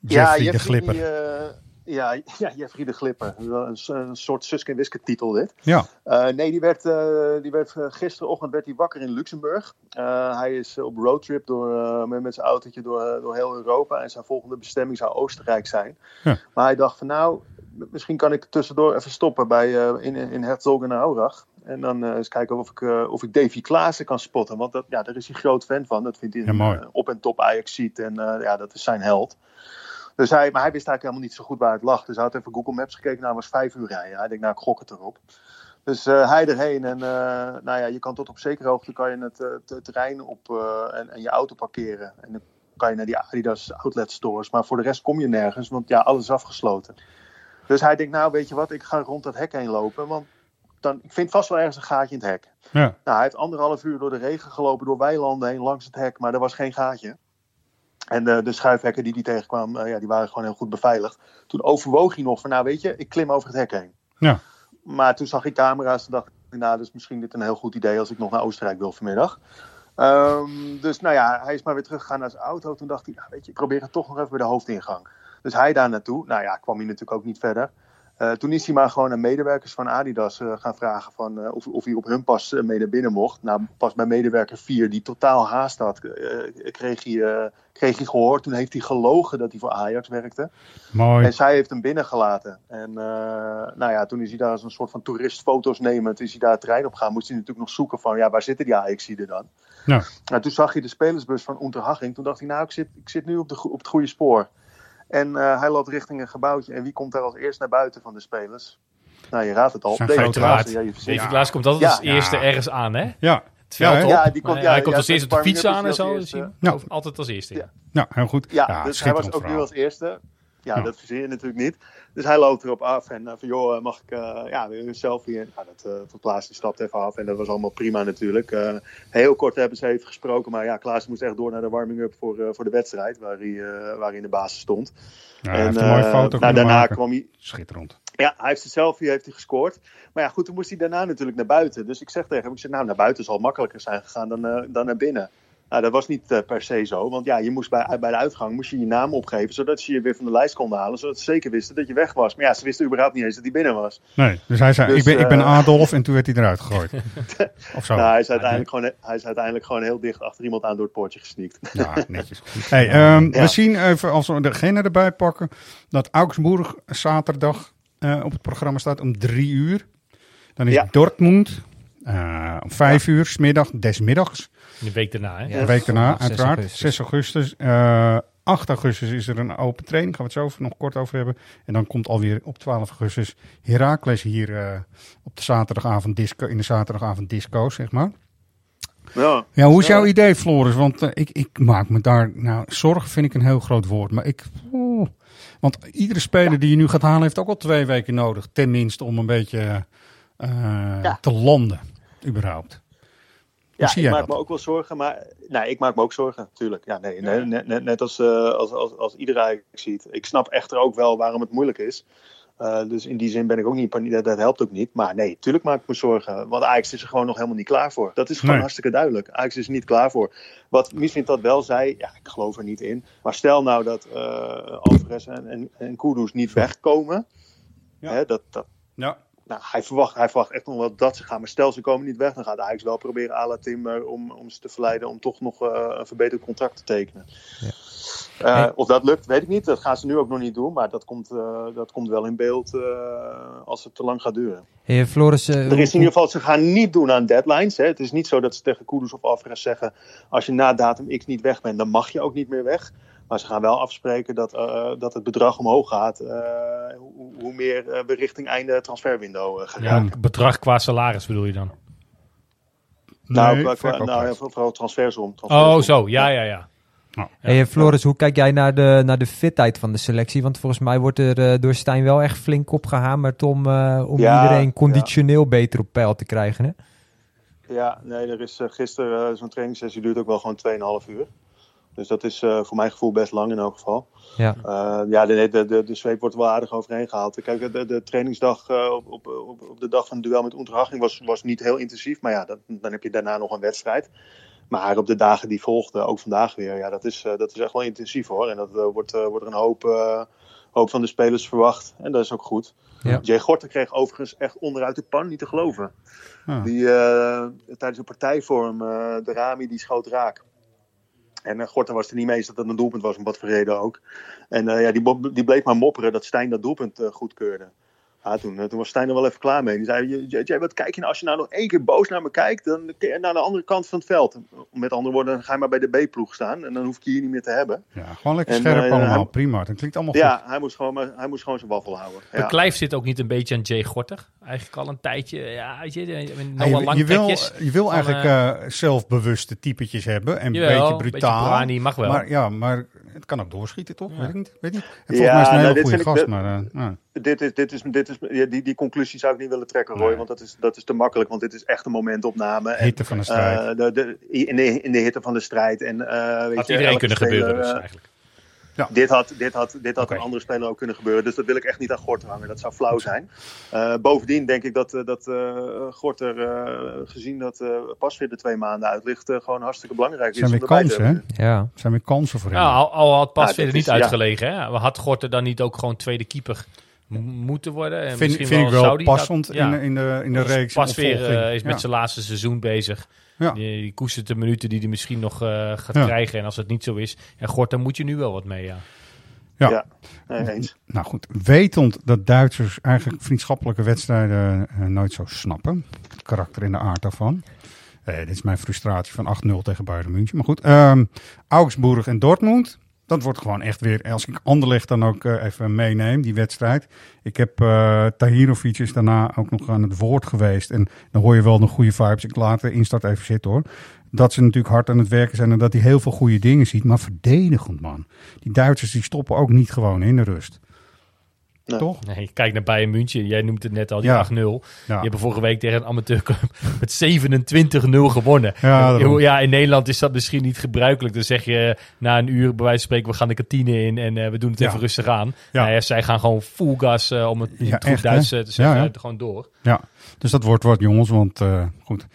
Jeffrey, de Glipper. Die, eh, ja, ja, [LAUGHS] Jeffrey de Glipper. Een, een soort Suske en Wiske titel dit. Ja, Uh, nee, die werd, uh, die werd uh, gisterochtend werd hij wakker in Luxemburg. Uh, hij is op roadtrip door, uh, met, met zijn autootje door, door heel Europa. En zijn volgende bestemming zou Oostenrijk zijn. Ja. Maar hij dacht van nou, misschien kan ik tussendoor even stoppen bij, uh, in, in Herzogenaurach. En dan uh, eens kijken of ik, uh, of ik Davy Klaassen kan spotten. Want dat, ja, daar is hij groot fan van. Dat vindt hij Ja, mooi. op- en top Ajax ziet. En uh, ja, dat is zijn held. Dus hij, maar hij wist eigenlijk helemaal niet zo goed waar het lag. Dus hij had even Google Maps gekeken. Nou, was vijf uur rijden. Hij denkt, nou, ik gok het erop. Dus uh, hij erheen. En uh, nou ja, je kan tot op zekere hoogte kan je het, het terrein op en, en, je auto parkeren. En dan kan je naar die Adidas outlet stores. Maar voor de rest kom je nergens, want ja, alles is afgesloten. Dus hij denkt, nou, weet je wat, ik ga rond dat hek heen lopen. Want dan, ik vind vast wel ergens een gaatje in het hek. ja. Nou, hij heeft anderhalf uur door de regen gelopen, door weilanden heen, langs het hek. Maar er was geen gaatje. En de, de schuifhekken die hij tegenkwam, uh, ja, die waren gewoon heel goed beveiligd. Toen overwoog hij nog van, nou weet je, ik klim over het hek heen. Ja. Maar toen zag ik camera's en dacht ik, nou, dat is misschien dit een heel goed idee als ik nog naar Oostenrijk wil vanmiddag. Um, dus nou ja, hij is maar weer teruggegaan naar zijn auto. Toen dacht hij, nou, weet je, ik probeer het toch nog even bij de hoofdingang. Dus hij daar naartoe. Nou ja, kwam hij natuurlijk ook niet verder. Uh, toen is hij maar gewoon aan medewerkers van Adidas uh, gaan vragen van, uh, of, of hij op hun pas mee naar binnen mocht. Nou, pas bij medewerker 4, die totaal haast had, kreeg, hij, kreeg hij gehoord. Toen heeft hij gelogen dat hij voor Ajax werkte. Mooi. En zij heeft hem binnengelaten. En nou ja, toen is hij daar als een soort van toerist foto's nemend, is hij daar het trein op gaan. Moest hij natuurlijk nog zoeken van, ja, waar zitten die Ajax-zieden dan? Ja. Nou, toen zag hij de spelersbus van Unterhaching. Toen dacht hij, nou, ik zit, ik zit nu op, de, op het goede spoor. En uh, hij loopt richting een gebouwtje. En wie komt daar als eerst naar buiten van de spelers? Nou, je raadt het al. David Klaas. Ja, David Klaas komt altijd als eerste ergens aan, hè? Ja. Op. Ja, die komt, ja, hij komt ja, als eerste op de fiets aan en zo. Eerste. Ja. Altijd als eerste. Ja, ja heel goed. Ja, dus hij was ook nu als eerste. Ja, dat verzin je natuurlijk niet. Dus hij loopt erop af en uh, van joh, mag ik uh, ja, weer een selfie? En nou, dat, Klaas die stapt even af en dat was allemaal prima natuurlijk. heel kort hebben ze even gesproken, maar ja, Klaas moest echt door naar de warming-up voor, voor de wedstrijd, waar hij, waar hij in de basis stond. En, een mooie foto nou, daarna maken. kwam hij... Schitterend. Ja, hij heeft de selfie heeft hij gescoord. Maar ja, goed, toen moest hij daarna natuurlijk naar buiten. Dus ik zeg tegen hem, ik zeg, nou, naar buiten zal makkelijker zijn gegaan dan, dan naar binnen. Nou, dat was niet uh, per se zo. Want ja, je moest bij, bij de uitgang moest je je naam opgeven. Zodat ze je weer van de lijst konden halen. Zodat ze zeker wisten dat je weg was. Maar ja, ze wisten überhaupt niet eens dat hij binnen was. Nee, dus hij zei: dus, ik, ben, uh, ik ben Adolf. En toen werd hij eruit gegooid. [LAUGHS] of zo. Nou, hij, is uiteindelijk gewoon, hij is uiteindelijk gewoon heel dicht achter iemand aan door het poortje gesneakt. Ja, netjes. Hey, um, ja. We zien even, als we degene erbij pakken. dat Augsburg zaterdag uh, op het programma staat om drie uur. Dan is ja. Dortmund om vijf uur, smiddag, desmiddags. De week daarna, hè? Ja, de week daarna, uiteraard. 6 augustus. 6 augustus. Uh, 8 augustus is er een open training. Gaan we het zo over, nog kort over hebben. En dan komt alweer op 12 augustus Heracles hier uh, op de zaterdagavond disco, in de zaterdagavond disco, zeg maar. Ja, ja hoe is jouw idee, Floris? Want uh, ik, ik maak me daar... Nou, zorgen vind ik een heel groot woord. Maar ik... Oh, want iedere speler ja. die je nu gaat halen heeft ook al twee weken nodig. Tenminste om een beetje ja. te landen, überhaupt. Ja, ik maak dat? me ook wel zorgen, maar nee, ik maak me ook zorgen, natuurlijk. Ja, nee, nee, net, net, net als, uh, als, als, als iedereen ziet. Ik snap echter ook wel waarom het moeilijk is. Uh, dus in die zin ben ik ook niet paniek. Dat, dat helpt ook niet. Maar nee, tuurlijk maak ik me zorgen. Want Ajax is er gewoon nog helemaal niet klaar voor. Dat is gewoon nee. hartstikke duidelijk. Ajax is er niet klaar voor. Wat vindt dat wel zei, ja, ik geloof er niet in. Maar stel nou dat uh, Alvarez en, en, en Kudus niet wegkomen. Ja. Hè, dat, dat, ja. Nou, hij verwacht, hij verwacht echt nog wel dat ze gaan. Maar stel ze komen niet weg, dan gaat Ajax wel proberen à la Timmer om, om ze te verleiden om toch nog uh, een verbeterd contract te tekenen. Ja. Uh, hey. Of dat lukt, weet ik niet. Dat gaan ze nu ook nog niet doen. Maar dat komt, uh, dat komt wel in beeld als het te lang gaat duren. Hey, Floris, er is in ieder geval, ze gaan niet doen aan deadlines. Hè. Het is niet zo dat ze tegen Kudus of Alvarez zeggen... als je na datum X niet weg bent, dan mag je ook niet meer weg. Maar ze gaan wel afspreken dat, uh, dat het bedrag omhoog gaat. Uh, hoe, hoe, meer uh, we richting einde transferwindow gaan. Ja, bedrag qua salaris bedoel je dan? Nou, nee, qua, qua, nou ja, vooral transfersom. transfersom. Oh, zo. Ja, ja, ja. Oh, ja. Hey, Floris, hoe kijk jij naar de, naar de fitheid van de selectie? Want volgens mij wordt er door Stijn wel echt flink opgehamerd om, om ja, iedereen conditioneel beter op peil te krijgen. Hè? Ja, nee, er is gisteren zo'n trainingssessie duurt ook wel gewoon 2,5 uur. Dus dat is uh, voor mijn gevoel best lang in elk geval. Ja, uh, ja de, de, de, de zweep wordt wel aardig overheen gehaald. Kijk, de, de trainingsdag uh, op, op, op, de dag van het duel met Unterhaching was, was niet heel intensief. Maar ja, dat, dan heb je daarna nog een wedstrijd. Maar op de dagen die volgden, ook vandaag weer, ja, dat is, dat is echt wel intensief hoor. En dat wordt, wordt er een hoop, hoop van de spelers verwacht. En dat is ook goed. Ja. Jay Gorter kreeg overigens echt onderuit de pan, niet te geloven. Ah. Die, tijdens de partijvorm, de Rami, die schoot raak. En uh, Gorten was er niet mee eens dat dat een doelpunt was, om wat voor reden ook. En uh, ja, die, die bleef maar mopperen dat Stijn dat doelpunt uh, goedkeurde. Ja, toen, toen was Stijn er wel even klaar mee. Die zei, jij, wat kijk je nou, als je nou nog één keer boos naar me kijkt, dan kun je naar de andere kant van het veld. Met andere woorden, dan ga je maar bij de B-ploeg staan en dan hoef ik je hier niet meer te hebben. Ja, gewoon lekker en, scherp allemaal, hij, prima. Dat klinkt allemaal ja, goed. hij moest gewoon, hij moest gewoon zijn waffel houden. Ja. Beklijf zit ook niet een beetje aan Jay Gorter. Eigenlijk al een tijdje, ja, weet je, hey, je, je, wil, je wil eigenlijk uh, zelfbewuste typetjes hebben en jawel, een beetje brutaal. Een beetje brani, mag wel. Maar, ja, maar het kan ook doorschieten, toch? Ja. Weet ik niet. Weet niet. En volgens ja, mij is het een hele goede gast, maar... Uh, dit is, dit is, dit is, die, die conclusie zou ik niet willen trekken, Roy, nee. want dat is, dat is te makkelijk, want dit is echt een momentopname. Hitte van de strijd. Uh, de, de, in, de, in de hitte van de strijd. En, uh, weet Had je, iedereen kunnen speler, gebeuren dus eigenlijk. Ja. Dit had, dit had, dit had een andere speler ook kunnen gebeuren. Dus dat wil ik echt niet aan Gorter hangen. Dat zou flauw zijn. Eh, bovendien denk ik dat, eh, dat eh, Gorter, eh, gezien dat eh pas weer de twee maanden uit ligt, gewoon hartstikke belangrijk zijn is. weer om erbij te kansen, hè? Ja. Er zijn weer kansen voor hem. Ja, al, al had pas Ja, verder dit niet is- ja. uitgelegen. Hè? Had Gorter dan niet ook gewoon tweede keeper moeten worden? En vind misschien vind ik wel dat- passend ja. in, de- in de, in de reeks. Pas weer opvolging. eh, is met Ja. zijn laatste seizoen bezig. Ja. Die, die koestert de minuten die hij misschien nog eh, gaat Ja. krijgen. En als het niet zo is, ja, Gort, dan moet je nu wel wat mee. Ja. Ja. Ja. Nee, eens. Nou goed, wetend dat Duitsers eigenlijk vriendschappelijke wedstrijden eh, nooit zo snappen. Het karakter en de aard daarvan. Eh, dit is mijn frustratie van 8-0 tegen Bayern München. Maar goed, ehm, Augsburg en Dortmund. Dat wordt gewoon echt weer, als ik Anderlecht dan ook eh, even meeneem, die wedstrijd. Ik heb eh Tahirovic daarna ook nog aan het woord geweest. En dan hoor je wel de goede vibes. Ik laat de instart even zitten hoor. Dat ze natuurlijk hard aan het werken zijn en dat hij heel veel goede dingen ziet. Maar verdedigend man. Die Duitsers die stoppen ook niet gewoon in de rust. Nee. Toch? Nee, kijk naar Bayern München. Jij noemt het net al, die Ja. 8-0. Ja. Die hebben vorige week tegen een amateurclub [LAUGHS] met 27-0 gewonnen. Ja, ja, in Nederland is dat misschien niet gebruikelijk. Dan zeg je na een uur, bij wijze van spreken, we gaan de kantine in en eh, we doen het Ja. even rustig aan. Ja. Nou ja, zij gaan gewoon full gas, eh, om het in goed? Duits eh, te zeggen, Ja, ja. gewoon door. Ja, dus dat wordt wat jongens, want eh, goed.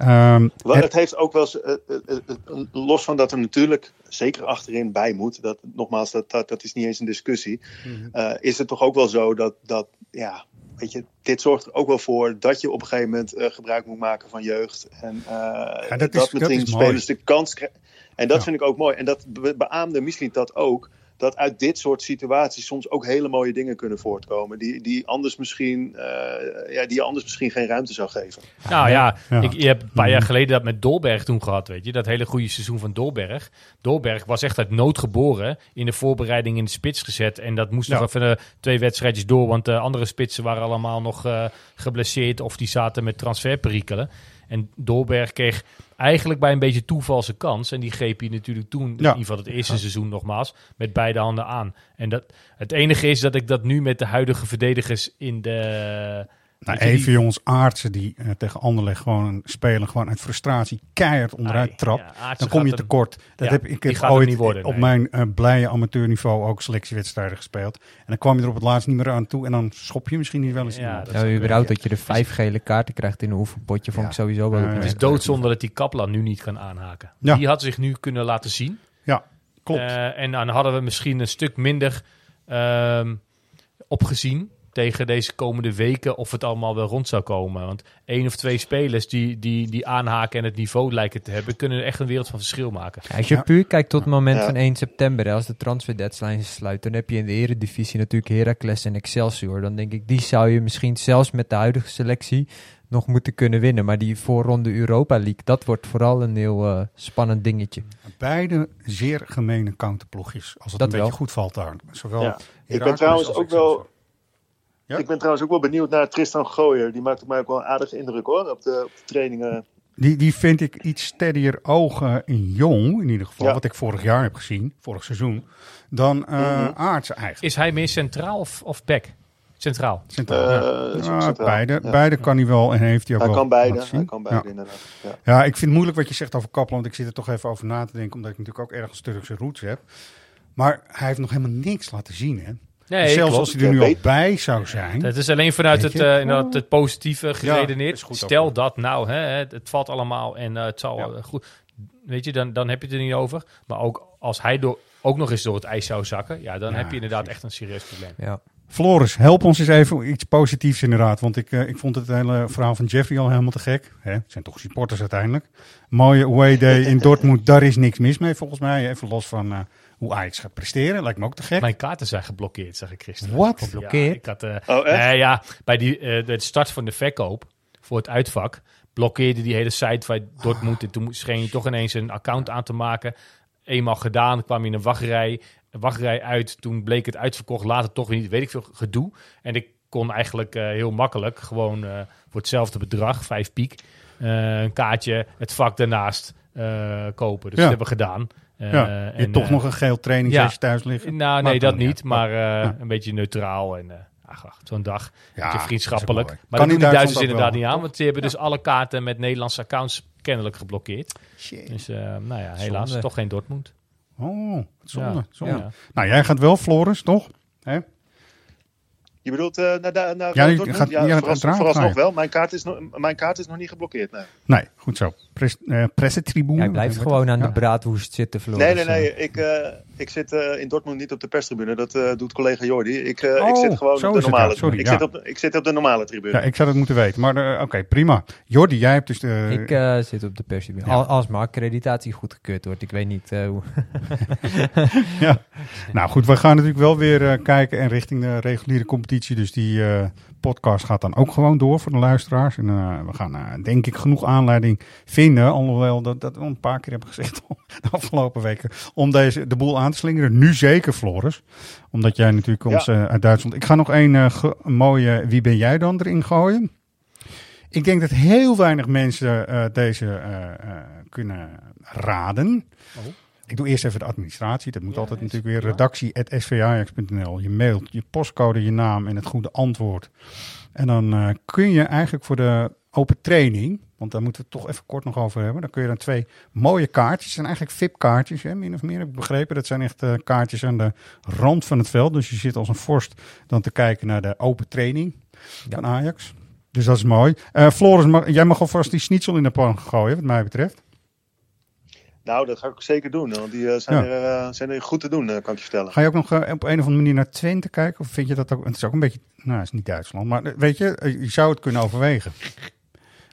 Ehm, Wel, het- het heeft ook wel eens, eh, eh, eh, los van dat er natuurlijk zeker achterin bij moet, dat, nogmaals, dat, dat, dat is niet eens een discussie, Mhm. eh, is het toch ook wel zo dat, dat ja, weet je, dit zorgt er ook wel voor dat je op een gegeven moment eh, gebruik moet maken van jeugd. En eh, dat dat, is- dat meteen is mooi. spelers de kans krijgen. En dat Ja. vind ik ook mooi. En dat be- beaamde Misliet dat ook. Dat uit dit soort situaties soms ook hele mooie dingen kunnen voortkomen. Die, die, anders, misschien, eh, ja, die je anders misschien geen ruimte zou geven. Nou ja, Ja. Ik, je hebt een paar Mhm. jaar geleden dat met Dolberg toen gehad, weet je. Dat hele goede seizoen van Dolberg. Dolberg was echt uit nood geboren. In de voorbereiding in de spits gezet. En dat moest Ja. nog even eh, twee wedstrijdjes door. Want de andere spitsen waren allemaal nog eh, geblesseerd. Of die zaten met transferperikelen. En Dolberg kreeg eigenlijk bij een beetje toeval zijn kans. En die greep hij natuurlijk toen, in ieder geval het eerste seizoen nogmaals, met beide handen aan. En dat, het enige is dat ik dat nu met de huidige verdedigers in de... nou, die- even jongens, Aartsen die eh, tegen Anderlecht gewoon spelen, gewoon uit frustratie keihard onderuit Ai, trap. ja, Aartsen dan kom je hem- tekort. Dat ja, heb, ik heb ooit niet worden, op nee. mijn eh, blije amateurniveau ook selectiewedstrijden gespeeld. En dan kwam je er op het laatst niet meer aan toe en dan schop je misschien niet wel eens Ja, dat Ja, überhaupt dat je de vijf gele kaarten krijgt in een oefenpotje, vond ik sowieso wel Het is doodzonde dat die Kaplan nu niet kan aanhaken. Ja. Die had zich nu kunnen laten zien. Ja, klopt. Eh, en dan hadden we misschien een stuk minder ehm, opgezien tegen deze komende weken of het allemaal wel rond zou komen. Want één of twee spelers die, die, die aanhaken en het niveau lijken te hebben, kunnen echt een wereld van verschil maken. Ja, als je Ja. puur kijkt tot het moment Ja. van 1 september, hè, als de transfer deadline sluit, dan heb je in de eredivisie natuurlijk Heracles en Excelsior. Dan denk ik, die zou je misschien zelfs met de huidige selectie nog moeten kunnen winnen. Maar die voorronde Europa League, dat wordt vooral een heel eh, spannend dingetje. Beide zeer gemene counterploegjes, als het Dat een wel. beetje goed valt daar. Zowel Ja. Ik ben trouwens ook wel. Ja? Ik ben trouwens ook wel benieuwd naar Tristan Gooier. Die maakt op mij ook wel een aardige indruk hoor. Op de, op de trainingen. Die, die vind ik iets steadier ogen in jong, in ieder geval, Ja. wat ik vorig jaar heb gezien, vorig seizoen, dan eh Mhm. Aartsen eigenlijk. Is hij meer centraal of, of back? Centraal. Centraal, Eh, ja. is Ja, ook centraal. beide, Ja. beide kan hij wel en heeft hij ook Hij wel kan beide. Hij kan beide Ja. inderdaad. Ja. Ja, ik vind het moeilijk wat je zegt over Kaplan, want ik zit er toch even over na te denken, omdat ik natuurlijk ook ergens Turkse roots heb. Maar hij heeft nog helemaal niks laten zien, hè? Nee, Dus Zelfs klopt. als hij er nu al bij zou zijn. Het is alleen vanuit het, eh, inderdaad het positieve dat geredeneerd. ook Stel dat nou, hè, het, het valt allemaal en eh, het zal Ja. eh, goed. Weet je, dan, dan heb je het er niet over. Maar ook als hij door, ook nog eens door het ijs zou zakken, ja, dan Ja, heb je inderdaad precies. echt een serieus probleem. Ja. Floris, help ons eens even iets positiefs inderdaad. Want ik, ik vond het hele verhaal van Jeffrey al helemaal te gek. Hè? Het zijn toch supporters uiteindelijk. Mooie away day in Dortmund, daar is niks mis mee volgens mij. Even los van eh, hoe Ajax gaat presteren, lijkt me ook te gek. Mijn kaarten zijn geblokkeerd, zeg ik gisteren. Wat? Geblokkeerd? Ja, ik had, Oh, echt? nee, ja, bij die, eh, de start van de verkoop voor het uitvak blokkeerde die hele site bij Dortmund. En toen moest- scheen je toch ineens een account aan te maken. Eenmaal gedaan, kwam je in een wachtrij, een wachtrij uit. Toen bleek het uitverkocht, later toch niet, weet ik veel, gedoe. En ik kon eigenlijk eh, heel makkelijk gewoon eh, voor hetzelfde bedrag, vijf piek, eh, een kaartje, het vak daarnaast eh, kopen. Dus Ja. dat hebben we gedaan. Eh, ja, je en, toch eh, nog een geel trainingssessie ja. thuis liggen. nou, nee, dat dan niet. Maar eh, Ja. een beetje neutraal en eh, zo'n dag. Ja, vriendschappelijk. Maar Kan dat in doen de Duitsland Duitsers inderdaad wel, niet aan. Want die hebben dus alle kaarten met Nederlandse accounts kennelijk geblokkeerd. Shit. Dus eh, nou ja, helaas Zonde. toch geen Dortmund. Oh, zonde. Ja. zonde. Ja. Nou, jij gaat wel, Floris, toch? Hè? Je bedoelt eh, naar, naar, naar Ja, je Dortmund? gaat- ja, ja, vooralsnog, wel. Mijn kaart, is nog, mijn kaart is nog niet geblokkeerd. Nee, Nee, goed zo. Pres, eh, pressetribune. Jij blijft gewoon aan Ja. de braadwoest zitten, Floris. nee, nee. nee. Ik, eh, ik zit eh, in Dortmund niet op de perstribune. Dat eh, doet collega Jordi. Ik, eh, ik Oh, zit gewoon zo op de normale. Sorry, ik, ja. zit op, de- ik zit op de normale tribune. Ja, ik zou dat moeten weten. Maar eh, oké, prima. Jordi, jij hebt dus de... Ik eh, zit op de perstribune. Ja. Al- Als mijn accreditatie goedgekeurd wordt. Ik weet niet eh, hoe... [LAUGHS] ja. Nou goed, we gaan natuurlijk wel weer eh, kijken en richting de reguliere competitie. Dus die eh, podcast gaat dan ook gewoon door voor de luisteraars. En eh, we gaan eh, denk ik genoeg aanleiding vinden. Alhoewel dat, dat we een paar keer hebben gezegd [LAUGHS] de afgelopen weken. Om deze, de boel aan te slingeren. Nu zeker, Floris. Omdat jij natuurlijk ons eh, uit Duitsland... Ik ga nog een mooie Wie ben jij dan erin gooien. Ik denk dat heel weinig mensen deze kunnen raden. Ik doe eerst even de administratie. Dat moet Ja, altijd natuurlijk weer redactie.svajax.nl. Je mailt, je postcode, je naam en het goede antwoord. En dan eh, kun je eigenlijk voor de open training, want daar moeten we het toch even kort nog over hebben. Dan kun je dan twee mooie kaartjes, het zijn eigenlijk VIP-kaartjes, min of meer heb ik begrepen. Dat zijn echt eh, kaartjes aan de rand van het veld. Dus je zit als een vorst dan te kijken naar de open training van Ajax. Dus dat is mooi. Eh, Floris, mag- jij mag alvast die schnitzel in de pan gooien, wat mij betreft. Nou, dat ga ik zeker doen. Want die eh, zijn, Ja. er, eh, zijn er goed te doen, eh, kan ik je vertellen. Ga je ook nog op een of andere manier naar Twente kijken? Of vind je dat ook... Het is ook een beetje... Nou, het is niet Duitsland. Maar weet je, je zou het kunnen overwegen.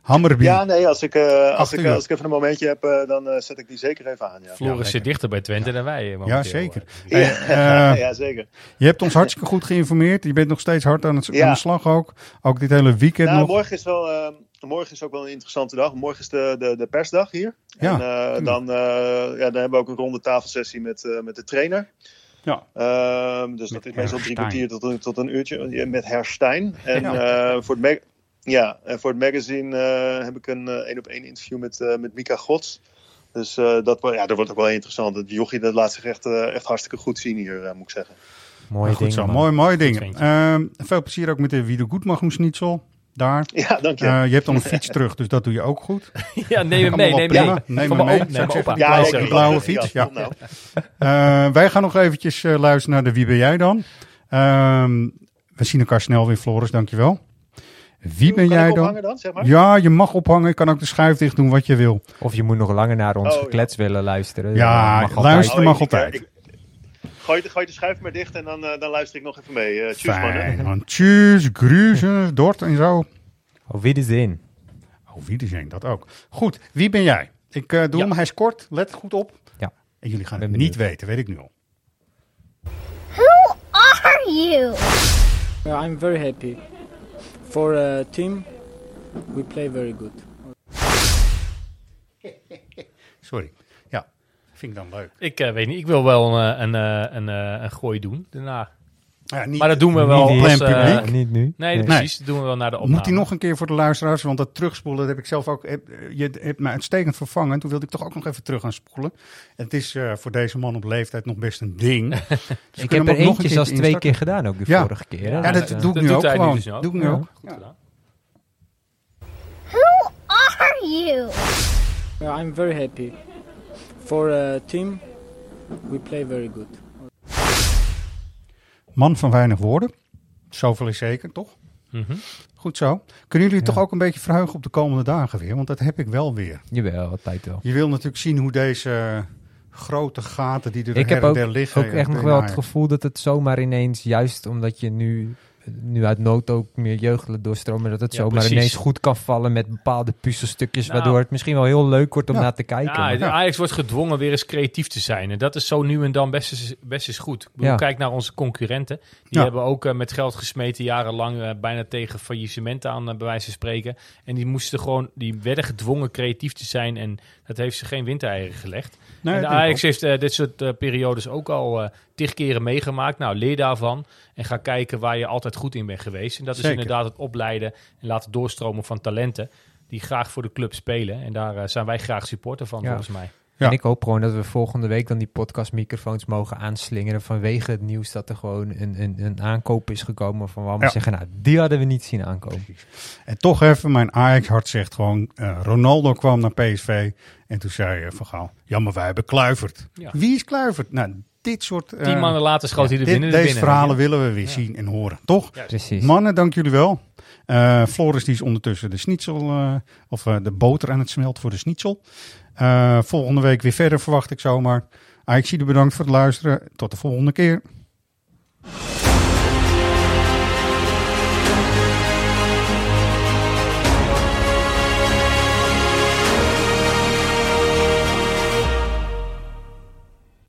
Hammerby. Ja, nee, als ik, eh, als ik, uur. als ik even een momentje heb, eh, dan eh, zet ik die zeker even aan. Ja, Floris zit dichter bij Twente dan wij. eh, momenteel. Ja, zeker. ja, Hey, [LAUGHS] eh, ja zeker. Je hebt ons hartstikke goed geïnformeerd. Je bent nog steeds hard aan, het, Ja. aan de slag ook. Ook dit hele weekend Nou, nog. morgen, is wel, eh, morgen is ook wel een interessante dag. Morgen is de, de, de persdag hier. Ja, en eh, dan, eh, ja, dan hebben we ook een ronde tafelsessie met, eh, met de trainer. Ja. Ehm, dus Met dat is meestal drie kwartier tot een, tot een uurtje met Herr Stein. En Ja. eh, voor, het ja, en voor het magazine eh, heb ik een één op één interview met, eh, met Mika Gods. Dus eh, dat, wordt- ja, dat wordt ook wel interessant. Dat Jochie dat laat zich echt, eh, echt hartstikke goed zien hier, eh, moet ik zeggen. Mooie goed dingen, zo, mooi, mooie dingen. Ehm, veel plezier ook met de Wie de Goedmachung Schnitzel. Daar. [LAUGHS] Ja, dank je. Eh, je hebt dan een fiets terug, dus dat doe je ook goed. [LAUGHS] Ja, neem hem mee. Neem prima. hem mee. Neem hem mee, Ja, die blauwe fiets. ja, Ja. nou. [LAUGHS] Eh, wij gaan nog eventjes eh, luisteren naar de Wie ben jij dan? Ehm, we zien elkaar snel weer, Floris, dankjewel. Wie ben Kan jij ik dan? dan, zeg maar? Ja, je mag ophangen. Je kan ook de schuif dicht doen, wat je wil. Of je moet nog langer naar ons Oh, ja. geklets willen luisteren. Ja, mag luister. mag altijd. ik- gooi, de, gooi de schuif maar dicht en dan, eh, dan luister ik nog even mee. Eh tjus. Fijn, man. Tjus, gruzen, dort en zo. Op wiederzien. Oh, Wiedersehen, dat ook. Goed, wie ben jij? Ik eh, doe Ja. hem, hij is kort. Let goed op. Ja. En jullie gaan Ben het benieuwd. niet weten, weet ik nu al. Who are you? Uh, I'm very happy. For a team, we play very good. [LAUGHS] Sorry. Ja, vind ik dan leuk. Ik eh, weet niet, ik wil wel een, een, eh, een, eh, een gooi doen daarna. Ja, niet, Maar dat doen we wel Niet als... eh, publiek. Niet nu. nee, precies. Dat doen we wel naar de opname. Moet hij nog een keer voor de luisteraars, want dat terugspoelen, dat heb ik zelf ook. heb- Je hebt me uitstekend vervangen. Toen wilde ik toch ook nog even terug gaan spoelen. Het is eh, voor deze man op leeftijd nog best een ding. [LAUGHS] Dus ik heb er ook nog eentje een zelfs twee keer gedaan ook de Ja. vorige keer. Ja, dat eh, doe ik dat nu ook gewoon. dus. Doe ik nu ook. Goed gedaan. Who are you? Uh, I'm very happy. For a team, we play very good. Man van weinig woorden. Zoveel is zeker, toch? Mhm. Goed zo. Kunnen jullie Ja. toch ook een beetje verheugen op de komende dagen weer? Want dat heb ik wel weer. Jawel, altijd wel. Je wil natuurlijk zien hoe deze eh, grote gaten die er Ik her heb en ook, der liggen. ook echt nog wel het gevoel dat het zomaar ineens, juist omdat je nu, nu uit nood ook meer jeugdelen doorstromen, dat het Ja, zomaar precies. ineens goed kan vallen met bepaalde puzzelstukjes, Nou. waardoor het misschien wel heel leuk wordt om Ja. naar te kijken. Ja, Maar- Ajax wordt gedwongen weer eens creatief te zijn. En dat is zo nu en dan best eens, best eens goed. Ik bedoel, Ja. Kijk naar onze concurrenten. Die Ja. hebben ook eh, met geld gesmeten jarenlang eh, bijna tegen faillissement aan, eh, bij wijze van spreken. En die moesten gewoon, die werden gedwongen creatief te zijn. En dat heeft ze geen windeieren gelegd. Nee, en de Ajax heeft dit soort periodes ook al tig keren meegemaakt. Nou, leer daarvan. En ga kijken waar je altijd goed in bent geweest. En dat Zeker. is inderdaad het opleiden en laten doorstromen van talenten. Die graag voor de club spelen. En daar eh, zijn wij graag supporter van, Ja. volgens mij. Ja. En ik hoop gewoon dat we volgende week dan die podcastmicrofoons mogen aanslingeren vanwege het nieuws dat er gewoon een, een, een aankoop is gekomen van waar we Ja. zeggen, nou, die hadden we niet zien aankomen. En toch even, mijn Ajax-hart zegt gewoon, eh, Ronaldo kwam naar PSV en toen zei eh, Van Gaal, ja, maar wij hebben Kluivert. Ja. Wie is Kluivert? Nou, dit soort... eh, Tien maanden later schoot hij er dit- binnen. Deze binnen, verhalen willen we weer zien en horen, toch? Precies. Mannen, dank jullie wel. Eh, Floris die is ondertussen de schnitzel, eh, of eh, de boter aan het smelten voor de schnitzel. Eh, volgende week weer verder verwacht ik zomaar. Ajax bedankt voor het luisteren. Tot de volgende keer.